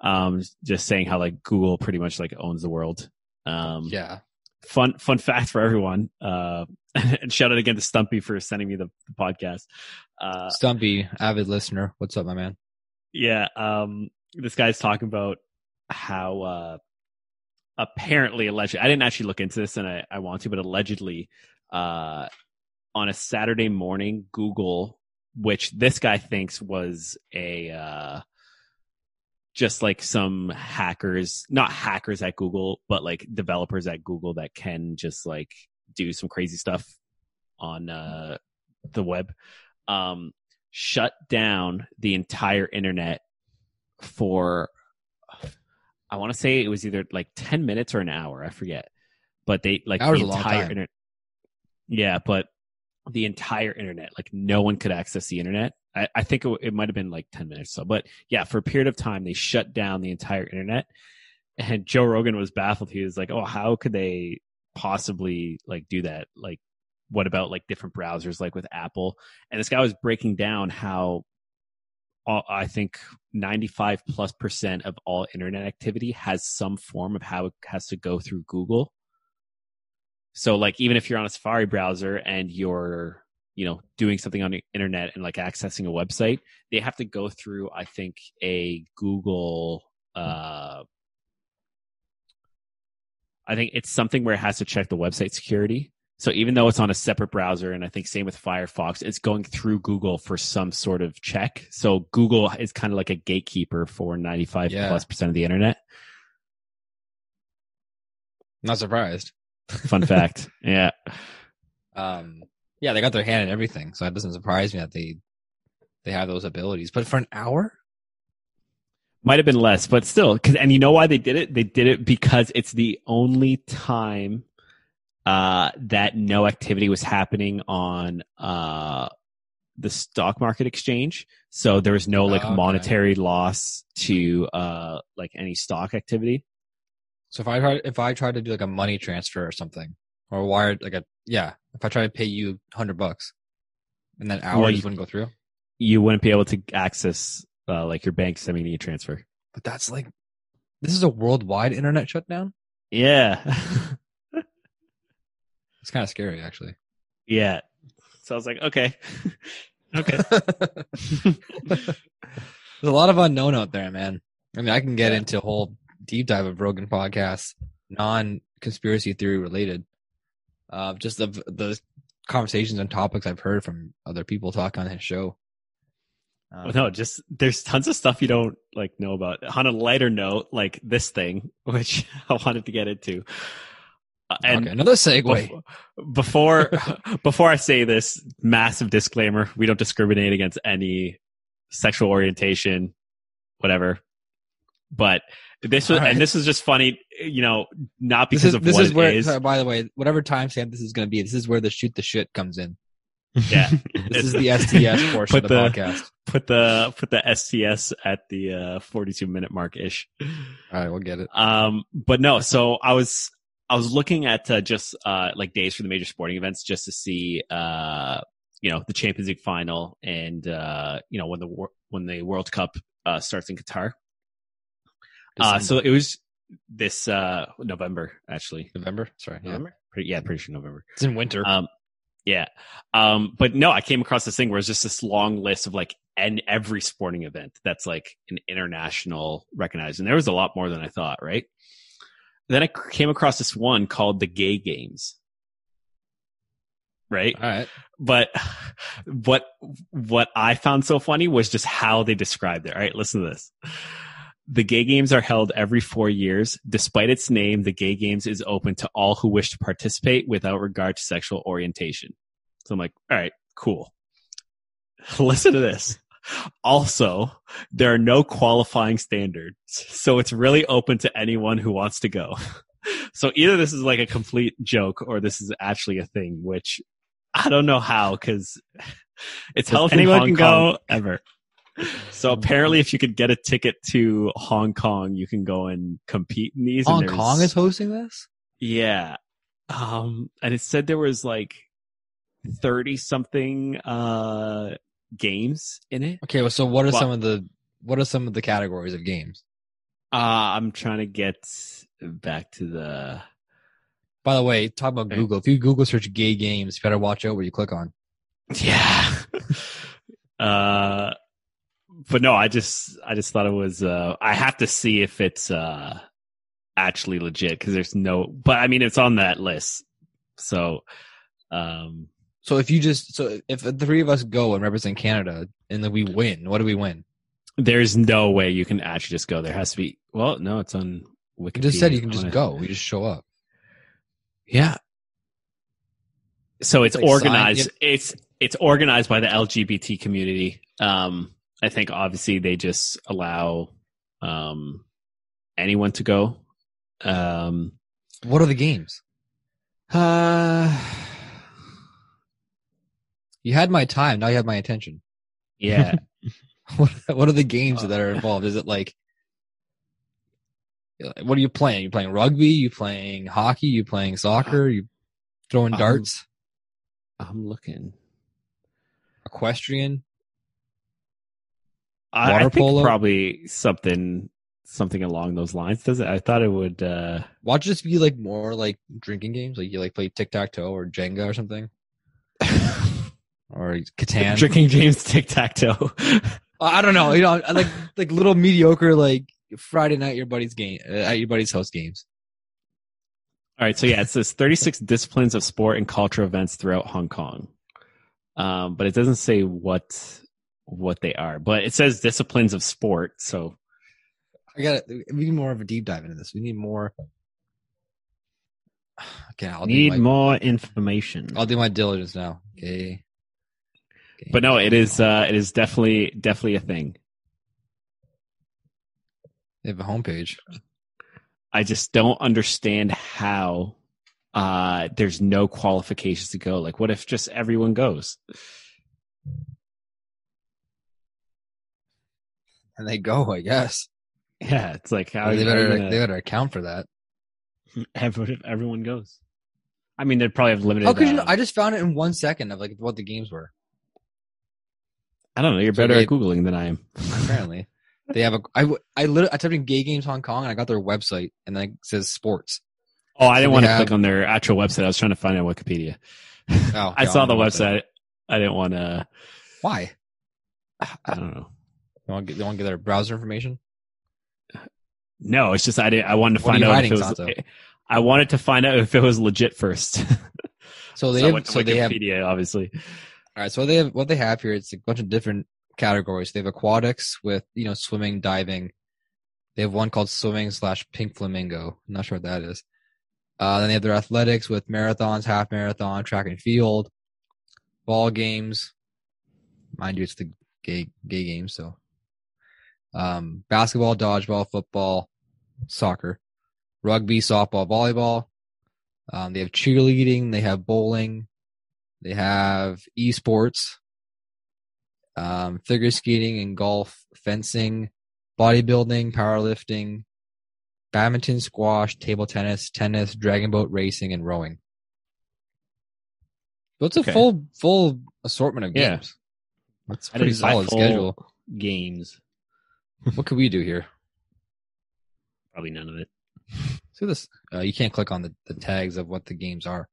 um just saying how like Google pretty much like owns the world. Um, Yeah, fun fun fact for everyone. Uh, and shout out again to Stumpy for sending me the, the podcast. Uh, Stumpy, avid listener. What's up, my man? yeah, um, this guy's talking about how uh, apparently allegedly I didn't actually look into this and I, I want to, but allegedly uh, on a Saturday morning, Google, which this guy thinks was a uh, just like some hackers, not hackers at Google, but like developers at Google that can just like do some crazy stuff on uh, the web. Um, shut down the entire internet for I want to say it was either like 10 minutes or an hour, I forget. But they like Hour's the entire internet. Yeah, but the entire internet, like no one could access the internet. I, I think it, it might have been like 10 minutes so. But yeah, for a period of time, they shut down the entire internet. And Joe Rogan was baffled. He was like, oh, how could they possibly like do that? Like, what about like different browsers, like with Apple? And this guy was breaking down how all, I think 95 plus percent of all internet activity has some form of how it has to go through Google. So like even if you're on a Safari browser and you're, you know, doing something on the internet and like accessing a website, they have to go through I think a Google uh I think it's something where it has to check the website security. So even though it's on a separate browser, and I think same with Firefox, it's going through Google for some sort of check. So Google is kind of like a gatekeeper for 95 Yeah. plus percent of the internet. Not surprised. Fun fact. Yeah. Um, yeah, they got their hand in everything, so it doesn't surprise me that they they have those abilities. But for an hour, Might have been less, but still. Cause, and you know why they did it? They did it because it's the only time uh, that no activity was happening on uh, the stock market exchange. So there was no like Oh, okay. monetary loss to uh, like any stock activity. So if I tried if I tried to do like a money transfer or something, or wired like a yeah. If I try to pay you hundred bucks, and then hour Well, you- wouldn't go through. You wouldn't be able to access uh, like your bank sending you a transfer. But that's like, this is a worldwide internet shutdown. Yeah. It's kind of scary, actually. yeah. So I was like, okay. okay. There's a lot of unknown out there, man. I mean, I can get into a whole deep dive of Rogan podcasts, non conspiracy theory related. Uh, just the the conversations and topics I've heard from other people talk on his show. Um, Well, no, just there's tons of stuff you don't like know about. On a lighter note, like this thing, which I wanted to get into. Uh, and okay, another segue. bef- before before I say this, massive disclaimer: we don't discriminate against any sexual orientation, whatever. But this was, right. and this is just funny, you know, not This because is of this what is where. it is. sorry, by the way, whatever timestamp this is going to be, this is where the shoot the shit comes in. Yeah, This is the STS portion of the, the- podcast. put the put the STS at the uh, 42 minute mark ish. All right, we'll get it. Um, but no, so I was I was looking at uh, just uh, like days for the major sporting events just to see uh, you know the Champions League final and uh, you know when the when the World Cup uh, starts in Qatar. Uh, so it was this uh, November actually. November. Sorry, yeah. November? Pretty, yeah, pretty sure November. It's in winter. Um, yeah. Um, but no, I came across this thing where it's just this long list of like and every sporting event that's like an international recognized. And there was a lot more than I thought, right? Then I came across this one called the Gay Games. Right? All right. But what what I found so funny was just how they described it. All right, listen to this. The gay games are held every four years. Despite its name, the gay games is open to all who wish to participate without regard to sexual orientation. So I'm like, all right, cool. Listen to this. Also, there are no qualifying standards. So it's really open to anyone who wants to go. So either this is like a complete joke or this is actually a thing, which I don't know how because it's held in Anyone Hong can Kong. go ever. So apparently, if you could get a ticket to Hong Kong, you can go and compete in these. Hong Kong is hosting this. yeah, um, and it said there was like thirty something uh games in it. Okay, well, so what are Well- some of the what are some of the categories of games? Uh, I'm trying to get back to the. By the way, talk about Google. If you Google search gay games, you better watch out where you click on. Yeah. uh, but no, I just I just thought it was. Uh, I have to see if it's uh actually legit because there's no. But I mean, it's on that list, so. Um, So if you just so if the three of us go and represent Canada and then we win, what do we win? there's no way you can actually just go. There has to be. Well, no, it's on Wikipedia. You just said you can just go. We just show up. Yeah. So it's, It's like organized. sign- It's it's organized by the LGBT community. Um, I think obviously they just allow um anyone to go. Um, What are the games? uh, You had my time. Now you have my attention. yeah. What what are the games that are involved? Is it like what are you playing? You playing rugby? You playing hockey? You playing soccer? You throwing Um, darts? I'm looking. Equestrian? I, I Water think polo? probably something something along those lines. Does it? I thought it would. uh Watch this be like more like drinking games, like you like play tic tac toe or Jenga or something, or Catan. Drinking games, tic tac toe. I don't know, you know, like like little mediocre like Friday night your buddy's game uh, at your buddy's house games. All right, so yeah, it says 36 disciplines of sport and culture events throughout Hong Kong, um, but it doesn't say what what they are. But it says disciplines of sport. So I got We need more of a deep dive into this. We need more. Okay, I'll Need do my, more information. I'll do my diligence now. Okay. Okay. but no, it is uh, it is definitely definitely a thing. They have a homepage. I just don't understand how uh, there's no qualifications to go. Like, what if just everyone goes? And they go, I guess. Yeah, it's like how they better gonna- they better account for that. Everyone, everyone goes. I mean, they'd probably have limited. How could you? uh, Know? I just found it in one second of like what the games were. I don't know. You're So better they- at googling than I am. Apparently, they have a. I I literally I typed in gay games Hong Kong and I got their website and then it says sports. Oh, I didn't So want to have- click on their actual website. I was trying to find it on Wikipedia. Oh, I saw the their website. I didn't want to. Why? I don't know. They want to get, they want to get their browser information. No, it's just I didn't. I wanted to What are find you out hiding, if it was. Santo? I wanted to find out if it was legit first. So they I have. went to So they have. Wikipedia, obviously. All right. So what they have. What they have here. It's a bunch of different categories. They have aquatics with you know swimming, diving. They have one called swimming slash pink flamingo. I'm not sure what that is. Uh, then they have their athletics with marathons, half marathon, track and field, ball games. Mind you, it's the gay gay games. So, um, basketball, dodgeball, football, soccer, rugby, softball, volleyball. Um, they have cheerleading. They have bowling. They have esports, um, figure skating and golf, fencing, bodybuilding, powerlifting, badminton, squash, table tennis, tennis, dragon boat racing, and rowing. So it's a Okay. full full assortment of Yeah. games. That's a pretty solid full schedule. games. What could we do here? Probably none of it. See this? Uh, you can't click on the, the tags of what the games are.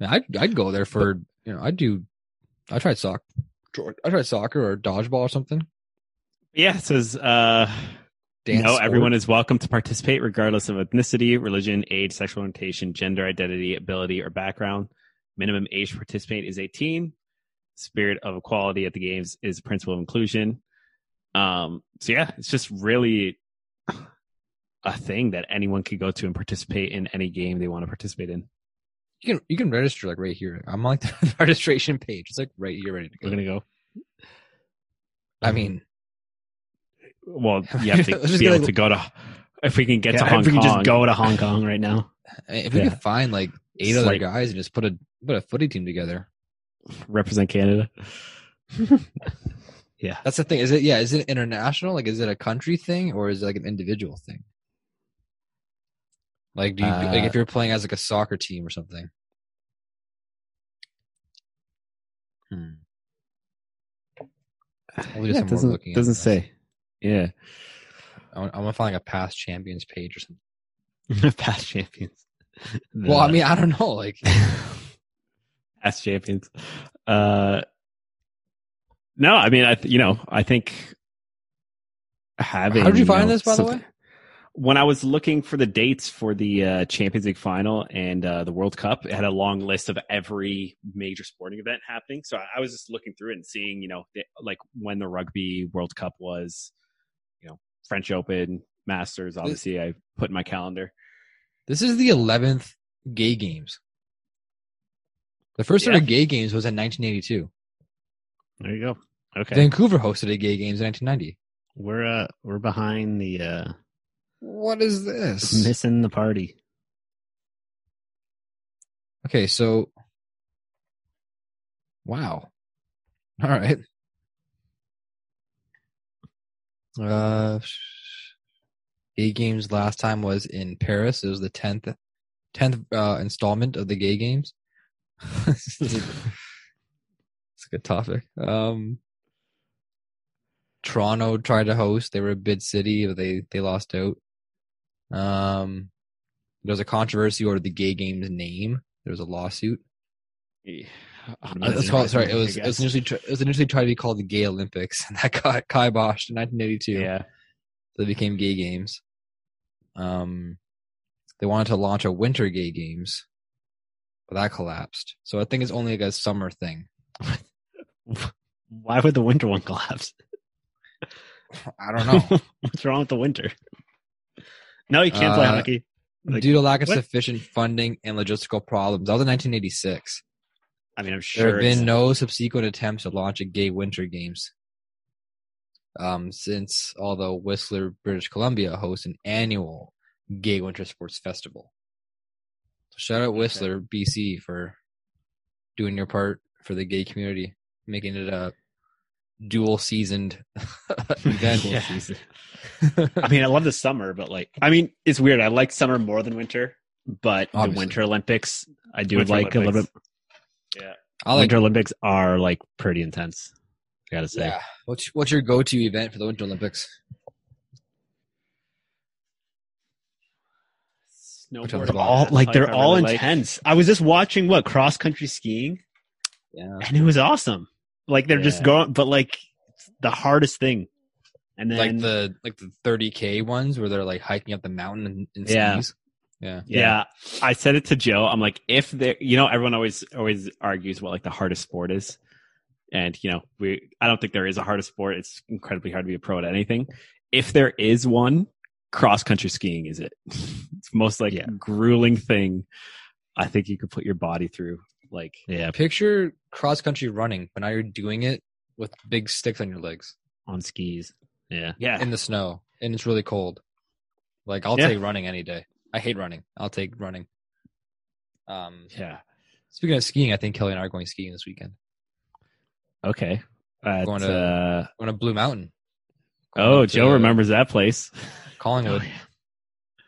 Man, I'd I'd go there for you know I'd do. I tried soccer. I tried soccer or dodgeball or something. Yeah, it says uh, Dance no. sport. Everyone is welcome to participate, regardless of ethnicity, religion, age, sexual orientation, gender identity, ability, or background. Minimum age to participate is 18. Spirit of equality at the games is principle of inclusion. Um, so yeah, it's just really a thing that anyone could go to and participate in any game they want to participate in. You can you can register like right here. I'm on like the registration page. It's like right here, ready to go. We're go. gonna go. I mean, Well, you have to be able like- to go to. If we can get to Yeah, Hong if we Kong, can just go to Hong Kong right now. if we Yeah. could find like eight It's other like- guys and just put a put a footy team together. represent Canada. Yeah. That's the thing. Is it yeah? Is it international? Like, is it a country thing or is it like an individual thing? Like, do you like Uh, if you're playing as like a soccer team or something? Hmm. We'll do Yeah, some doesn't doesn't say. Yeah, I'm, I want to find like a past champions page or something. Past champions. Well, I mean, I don't know. Like, past champions. Uh, no, I mean, I you know, I think having. How did you find know, this, by the way? When I was looking for the dates for the uh, Champions League final and uh, the World Cup, it had a long list of every major sporting event happening. So I, I was just looking through it and seeing, you know, the, like when the Rugby World Cup was, you know, French Open, Masters. Obviously, I put in my calendar. this is the eleventh gay games. The first Yeah. ever gay games was in 1982. there you go. Okay. Vancouver hosted a gay games in 1990. we're uh we're behind the uh What is this? missing the party. Okay, so wow. All right. Uh Gay Games last time was in Paris. It was the 10th 10th uh installment of the Gay Games. This is a- It's a good topic. Um Toronto tried to host. They were a bid city, but they they lost out. Um there was a controversy over the Gay Games name. There was a lawsuit. Yeah. Uh, let's call it. Sorry, it was it was initially it was initially tried to be called the Gay Olympics, and that got kiboshed in 1982. yeah. so they became Gay Games. Um, they wanted to launch a Winter Gay Games, but that collapsed. So I think it's only like a summer thing. Why would the winter one collapse? I don't know. What's wrong with the winter? No, you can't play Uh, hockey. Like, Due to lack of what? sufficient funding and logistical problems, that was in 1986. I mean, I'm sure There have been no subsequent attempts to launch a gay winter games. Um, since although Whistler, British Columbia hosts an annual gay winter sports festival. So shout out Whistler, BC for doing your part for the gay community, making it a dual seasoned event. Yeah. I mean, I love the summer, but like, I mean, it's weird. I like summer more than winter. but Obviously. the Winter Olympics, I do Winter like a little bit. Yeah, I like Winter Olympics are like pretty intense. I gotta say. yeah. What's what's your go to event for the Winter Olympics? Which Snowboarding. all like Like, they're all really like- intense. I was just watching what cross country skiing, Yeah. and it was awesome. Like they're just going, but like it's the hardest thing. And then Like the like the 30k ones where they're like hiking up the mountain and, in Yeah. skis. Yeah. Yeah. I said it to Joe. I'm like, if there, you know, everyone always always argues what like the hardest sport is, and you know, we I don't think there is a hardest sport. It's incredibly hard to be a pro at anything. If there is one, cross country skiing is it. it's most like Yeah. grueling thing I think you could put your body through. Like, yeah Picture cross country running, but now you're doing it with big sticks on your legs on skis. Yeah, yeah, in the snow, and it's really cold. Like I'll Yeah. take running any day. I hate running. I'll take running. Um, yeah. speaking of skiing, I think Kelly and I are going skiing this weekend. Okay. At, Going to- uh, going to Blue Mountain. oh, Going Joe to remembers that place. Calling Collingwood.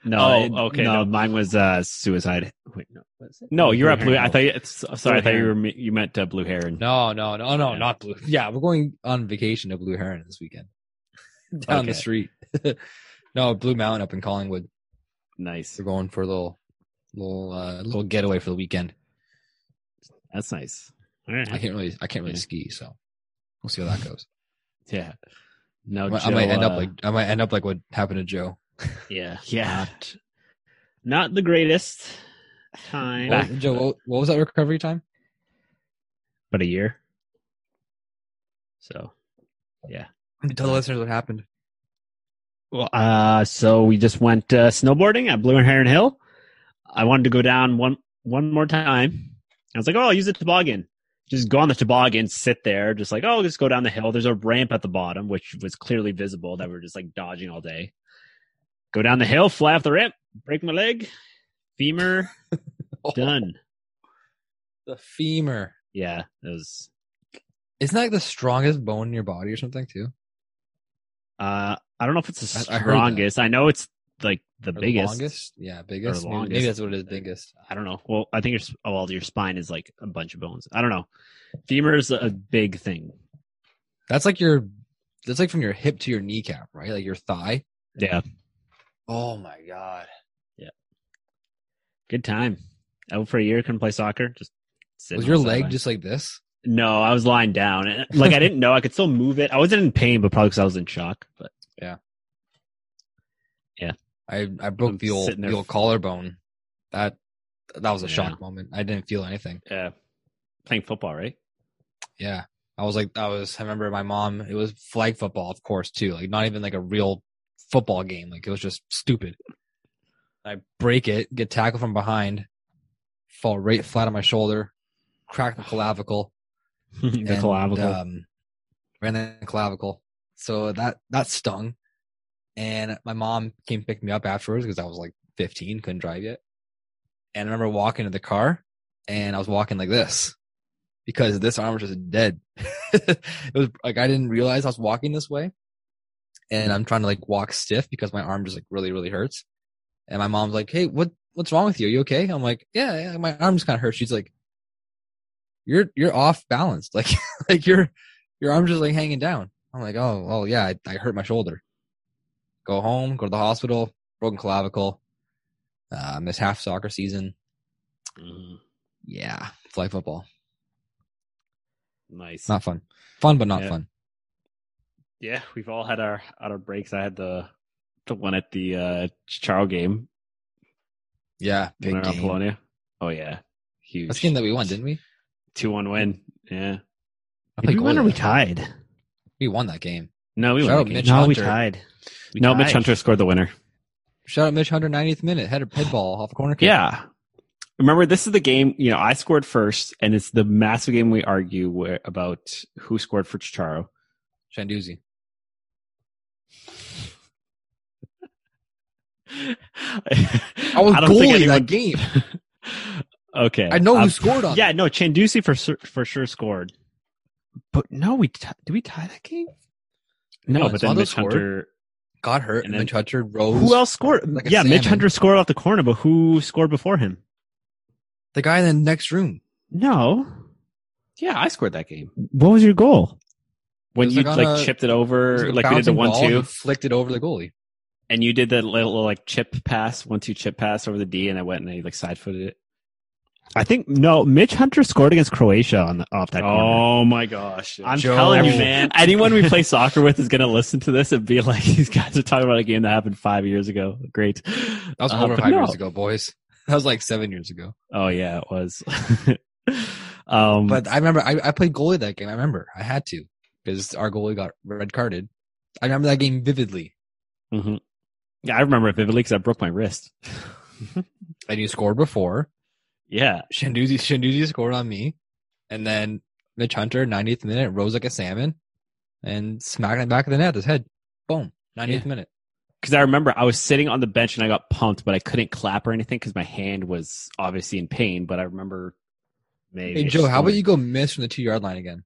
No, Oh, it- okay, No, no. mine was uh suicide. Wait, no, what is it? No, you're at Blue. Heron. I thought you, it's, sorry, I thought you were you meant uh, Blue Heron. No, no, no, no, Yeah. not Blue. Yeah, we're going on vacation to Blue Heron this weekend. Down the street. no, Blue Mountain up in Collingwood. Nice. We're going for a little, little, uh, little getaway for the weekend. That's nice. All right. I can't really, I can't really Yeah. ski, so we'll see how that goes. Yeah. No, I might, I Joe, might end up uh, like, I might end up like what happened to Joe. Yeah, Yeah. Not, not the greatest time, What, Joe, what, what was that recovery time? but a year. So, yeah. Tell the listeners what happened. Well, uh, so we just went uh, snowboarding at Blue and Heron Hill. I wanted to go down one one more time. I was like, oh, I'll use the toboggan. Just go on the toboggan, sit there, just like, oh, just go down the hill. There's a ramp at the bottom, which was clearly visible that we're just like dodging all day. Go down the hill, fly off the ramp, break my leg, femur, done. The femur. Yeah, it was. Isn't that like the strongest bone in your body or something too? Uh, I don't know if it's the I- I strongest. I, know it's like the Or biggest. longest? Yeah, biggest. the Maybe- Maybe, that's what it is. Biggest. I don't know. Well, I think your oh, well, your spine is like a bunch of bones. I don't know. Femur is a big thing. That's like your. That's like from your hip to your kneecap, right? Like your thigh. Yeah, Oh my god. Yeah. Good time. Out for a year, couldn't play soccer. Just Was your leg just like this? No, I was lying down. And, Like I didn't know I could still move it. I wasn't in pain, but probably because I was in shock. But yeah, yeah. I I broke I'm the old the old collarbone. That that was a Yeah. shock moment. I didn't feel anything. Yeah. Playing football, right? Yeah. I was like I was I remember my mom it was flag football of course too. Like not even like a real football game. Like it was just stupid. I break it, get tackled from behind, fall right flat on my shoulder, crack the clavicle. the and, clavicle. Um, ran the clavicle. So that that stung. And my mom came pick me up afterwards because I was like 15, couldn't drive yet. And I remember walking to the car, and I was walking like this because this arm was just dead. it was like I didn't realize I was walking this way, and I'm trying to like walk stiff because my arm just like really really hurts. And my mom's like, "Hey, what what's wrong with you? Are you okay?" I'm like, "Yeah, yeah my arm just kind of hurts." She's like, you're you're off balance. Like like your your arm's just like hanging down. I'm like, oh, oh yeah, I, I hurt my shoulder. Go home, go to the hospital, broken clavicle, uh, miss half soccer season. Mhm. Yeah, flag football, Nice. not fun. Fun, but not Yeah. fun. Yeah, we've all had our had our breaks. I had the the one at the uh Charo game Yeah, big when we were in game. Polonia. Oh yeah. Huge. That's the game that we won, didn't we? two one win. Yeah. I Did think we won or we tied? We won that game. No, we Shout won. out the game. Mitch no, we Hunter. tied. We No, tied. Mitch Hunter scored the winner. Shout out Mitch Hunter, 90th minute, head head ball off a corner kick. Yeah. Remember, this is the game. You know, I scored first, and it's the massive game we argue where, about who scored for Chicharo. Shanduzi. I I was don't goalie anyone- that game. okay, I know who Um, scored on. Yeah, it. no, Chandusi for sur- for sure scored. But no, we t- did we tie that game? No, No, but then Osvaldo Mitch scored. Hunter. got hurt, And and then- Mitch Hunter rose. Who else scored? Like a yeah, Mitch. Hunter scored off the corner, but who scored before him? The guy in the next room. No. Yeah, I scored that game. What was your goal? When you like like, a- chipped it It over, a like we did the one two, he flicked it over the goalie. and you did the little like chip pass, one two chip pass over the D, and I went and I like side footed it. I think no. Mitch Hunter scored against Croatia on the, off that corner. Oh my gosh! I'm Joe. telling you, man. Anyone we play soccer with is going to listen to this and be like, "These guys are talking about a game that happened five years ago." Great. That was Uh, over but five no. years ago, boys. That was like seven years ago. Oh yeah, it was. um, But I remember I, I played goalie that game. I remember I had to because our goalie got red carded. I remember that game vividly. mhm. yeah, I remember it vividly because I broke my wrist. And you scored before. yeah, Shanduzi Shanduzi scored on me, and then Mitch Hunter, 90th minute, rose like a salmon, and smacked in the back of the net. His head, boom, 90th Yeah. minute. because I remember I was sitting on the bench and I got pumped, but I couldn't clap or anything because my hand was obviously in pain. But I remember. Maybe Hey Joe, how about you go miss from the two yard line again?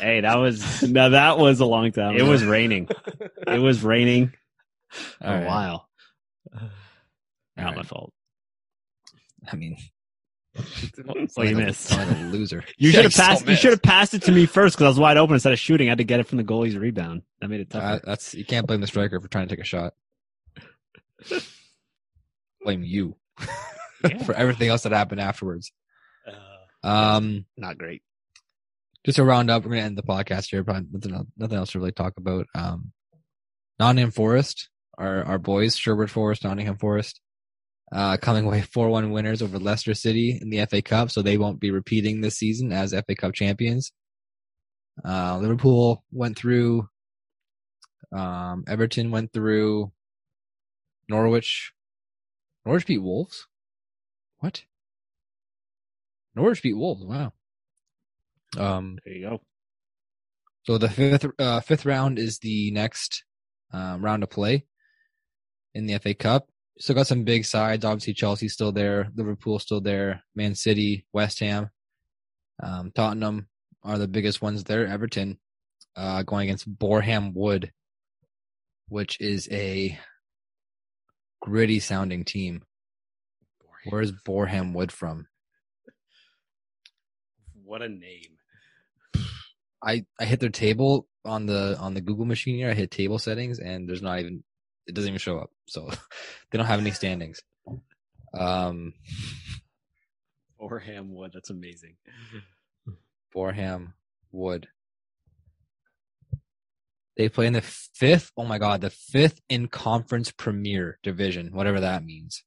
Hey, that was now that was a long time. It was raining. it was raining All a right. while. Not right. my fault. I mean, Well, you missed. Sound a loser. You Yeah, should have still passed. You should have passed it to me first because I was wide open instead of shooting. I had to get it from the goalie's rebound. That made it tougher. Uh, that's you can't blame the striker for trying to take a shot. blame you for everything else that happened afterwards. Um, Not great. Just to round up, we're gonna end the podcast here. Probably nothing, else- nothing else to really talk about. Um, Nottingham Forest, our our boys, Sherwood Forest, Nottingham Forest, uh, coming away four one winners over Leicester City in the FA Cup, so they won't be repeating this season as FA Cup champions. Uh, Liverpool went through. Um, Everton went through. Norwich, Norwich beat Wolves. What? Norwich beat Wolves. Wow. Um, There you go. so the fifth uh, fifth round is the next um, round of play in the FA Cup. Still got some big sides. Obviously, Chelsea's still there, Liverpool still there, Man City, West Ham, um, Tottenham are the biggest ones there. Everton uh, going against Boreham Wood, which is a gritty sounding team. Where's Boreham Wood from? What a name. I I hit their table on the on the Google machine here. I hit table settings, and there's not even it doesn't even show up. So they don't have any standings. Um, Orham Wood. That's amazing. Boreham Wood. They play in the fifth. Oh my god, the fifth in conference Premier Division, whatever that means.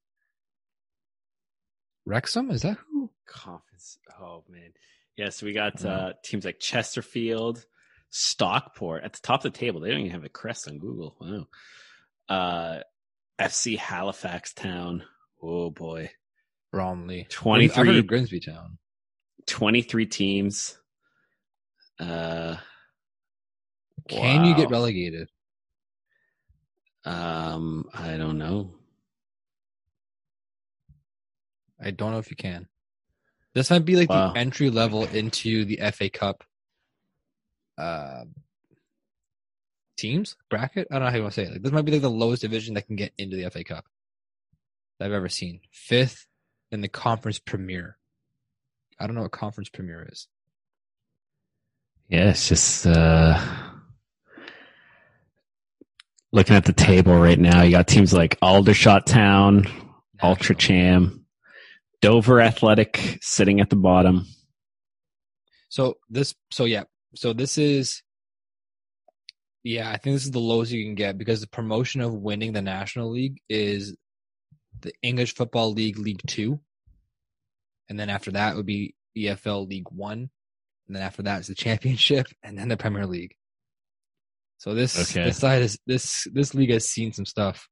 Wrexham is that who? Conference. Oh man. Yes, we got uh, teams like Chesterfield, Stockport at the top of the table. They don't even have a crest on Google. Wow. Uh, FC Halifax Town. Oh boy. Bromley. 23 I've heard of Grimsby Town. 23 teams. Uh, Can you get relegated? Um, I don't know. I don't know if you can. This might be like Wow. the entry level into the FA Cup uh, teams bracket. I don't know how you want to say it. Like, this might be like the lowest division that can get into the FA Cup that I've ever seen. Fifth in the conference premier. I don't know what conference premier is. Yeah, it's just uh looking at the table right now. You got teams like Aldershot Town, Altrincham, Dover Athletic sitting at the bottom. So this, so yeah, so this is, yeah, I think this is the lowest you can get because the promotion of winning the National League is the English Football League League Two, and then after that would be EFL League One, and then after that is the Championship, and then the Premier League. So this Okay. this side is this this league has seen some stuff.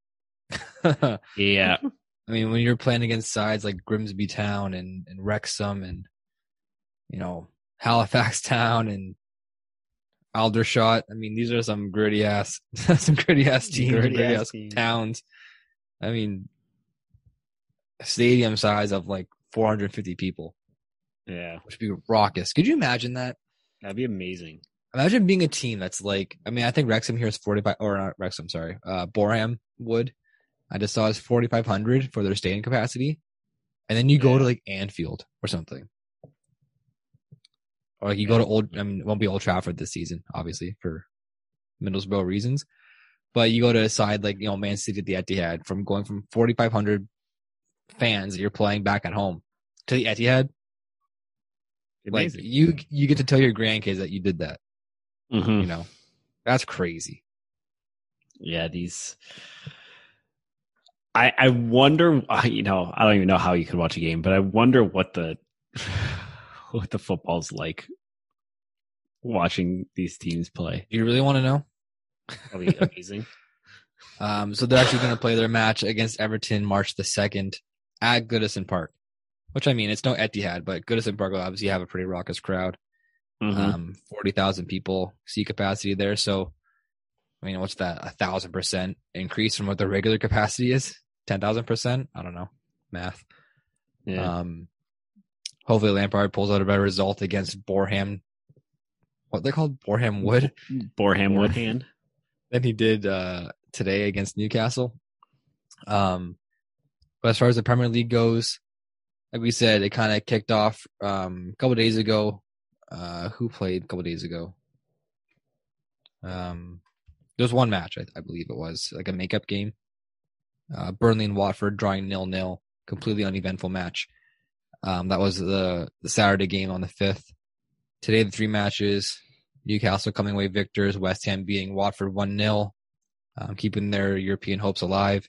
Yeah. I mean, when you're playing against sides like Grimsby Town and, and Wrexham and, you know, Halifax Town and Aldershot, I mean, these are some gritty ass, some gritty ass teams, Gritty gritty, ass ass teams. towns. I mean, a stadium size of like 450 people, Yeah, which would be raucous. Could you imagine that? that'd be amazing. Imagine being a team that's like, I mean, I think Wrexham here is 45, or not Wrexham, sorry, uh, Boreham Wood. I just saw is 4,500 for their stadium capacity. And then you go to like Anfield or something. Or like you go to Old, I mean, it won't be Old Trafford this season, obviously, for Middlesbrough reasons. But you go to a side like, you know, Man City at the Etihad from going from 4,500 fans that you're playing back at home to the Etihad. Like you, you get to tell your grandkids that you did that. Mhm. You know, that's crazy. Yeah, these. I I wonder. uh, You know, I don't even know how you can watch a game, but I wonder what the what the football's like watching these teams play. Do you really want to know? Probably amazing. Um, so they're actually going to play their match against Everton March the second at Goodison Park, which I mean it's no Etihad, but Goodison Park will obviously have a pretty raucous crowd. Mhm. Um, forty thousand people seat capacity there. So, I mean, what's that? A thousand percent increase from what the regular capacity is? Ten thousand percent? I don't know, math. yeah. Um, hopefully Lampard pulls out a better result against Boreham. What they called Boreham Wood Boreham Wood. hand. than he did uh, today against Newcastle. Um, but as far as the Premier League goes, like we said, it kind of kicked off um, a couple days ago. Uh, who played a couple days ago? Um, there was one match, I, I believe it was like a makeup game. Uh, Burnley and Watford drawing nil nil, completely uneventful match. Um, that was the the Saturday game on the fifth. Today, the three matches: Newcastle coming away victors, West Ham beating Watford one 0 um, keeping their European hopes alive,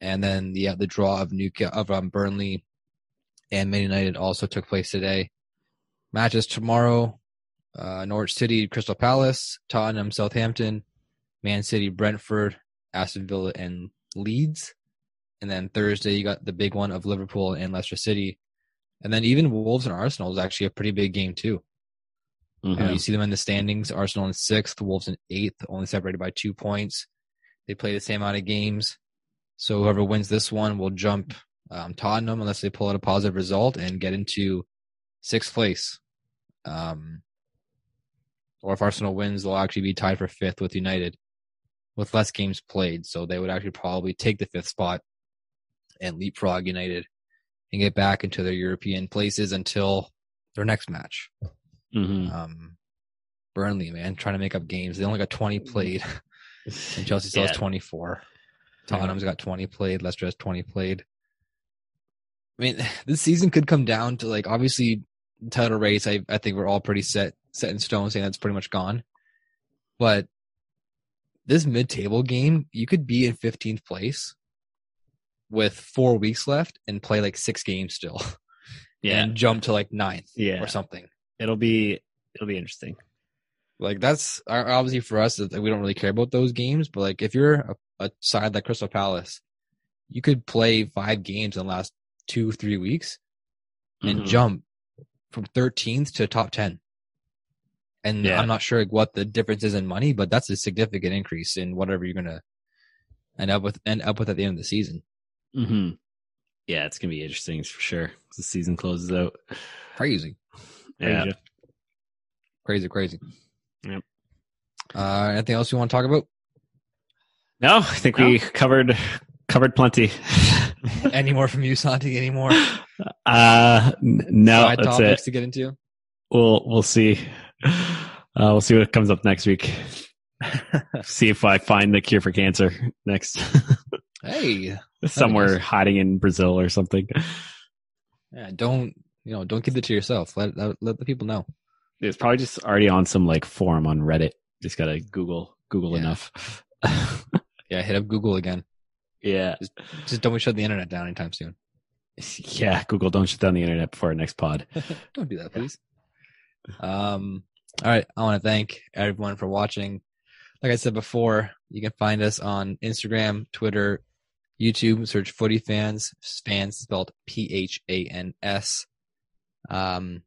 and then the uh, the draw of Newcastle of um, Burnley and Man United also took place today. Matches tomorrow: uh, Norwich City, Crystal Palace, Tottenham, Southampton, Man City, Brentford, Aston Villa, and Leeds. And then Thursday, you got the big one of Liverpool and Leicester City. And then even Wolves and Arsenal is actually a pretty big game too. Mhm. You, you see them in the standings. Arsenal in sixth, Wolves in eighth, only separated by two points. They play the same amount of games. So whoever wins this one will jump um, Tottenham unless they pull out a positive result and get into sixth place. Um, or if Arsenal wins, they'll actually be tied for fifth with United with less games played. So they would actually probably take the fifth spot and leapfrog United and get back into their European places until their next match. Mhm. Um, Burnley, man, trying to make up games. They only got 20 played, and Chelsea still Yeah. has 24. Tottenham's got 20 played. Leicester has 20 played. I mean, this season could come down to like obviously title race. I I think we're all pretty set set in stone, saying that's pretty much gone. But this mid table game, you could be in 15th place with four weeks left and play like six games still, Yeah. and jump to like ninth Yeah. or something. It'll be it'll be interesting. Like that's obviously for us that we don't really care about those games, but like if you're a, a side like Crystal Palace, you could play five games in the last two three weeks and Mhm. jump from 13th to top 10. And Yeah. I'm not sure like, what the difference is in money, but that's a significant increase in whatever you're gonna end up with end up with at the end of the season. Mhm. Yeah, it's gonna be interesting for sure. The season closes out. Crazy, Yeah. Asia. crazy, crazy. Yep. Uh, anything else you want to talk about? No, I think we covered covered plenty. Any more from you, Santi? Any more Uh, n- no, side that's topics it. to get into? We'll we'll see. Uh, we'll see what comes up next week. see if I find the cure for cancer next. Hey, Somewhere nice. hiding in Brazil or something. Yeah, don't you know? Don't keep it to yourself. Let let, let the people know. It's probably just already on some like forum on Reddit. Just gotta Google Google Yeah. enough. Yeah, hit up Google again. yeah, Just don't shut the internet down anytime soon. yeah. Google, don't shut down the internet before our next pod. don't do that, please. Um. All right, I want to thank everyone for watching. Like I said before, you can find us on Instagram, Twitter, YouTube. Search Footy Phans. Fans spelled P H A N S. Um.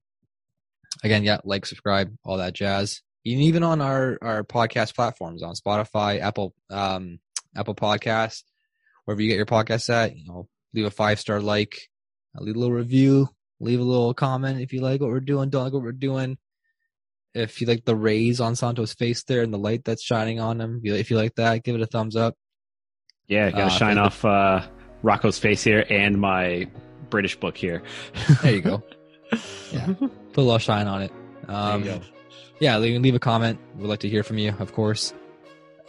Again, yeah, like, subscribe, all that jazz. Even on our our podcast platforms on Spotify, Apple, um, Apple Podcasts, wherever you get your podcasts at, you know, leave a five star like, leave a little review, leave a little comment if you like what we're doing, don't like what we're doing. If you like the rays on Santos' face there and the light that's shining on him, if you, if you like that, give it a thumbs up. Yeah, gotta Uh, shine off uh, Rocco's face here and my British book here. There you go. Yeah, put a little shine on it. Um, There you go. yeah, leave, leave a comment. We'd like to hear from you, of course.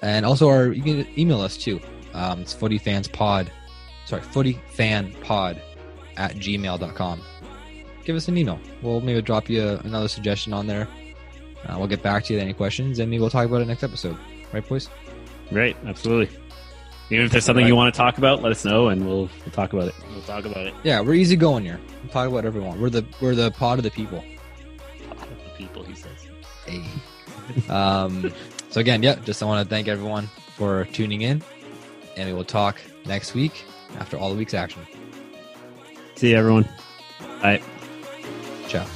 And also, our you can email us too. Um, it's footyfanspod. Sorry, footyfanpod at gmail.com. Give us an email. We'll maybe drop you another suggestion on there. Uh, we'll get back to you with any questions, and maybe we'll talk about it next episode. Right, boys? Right, absolutely. Even if there's something you want to talk about, let us know and we'll, we'll talk about it. We'll talk about it. Yeah, we're easy going here. We'll talk about whatever we want. We're the we're the pod of the people. Pod of the people, he says. Hey. um, so again, yeah, just I want to thank everyone for tuning in, and we will talk next week after all the week's action. See you, everyone. Bye. Ciao.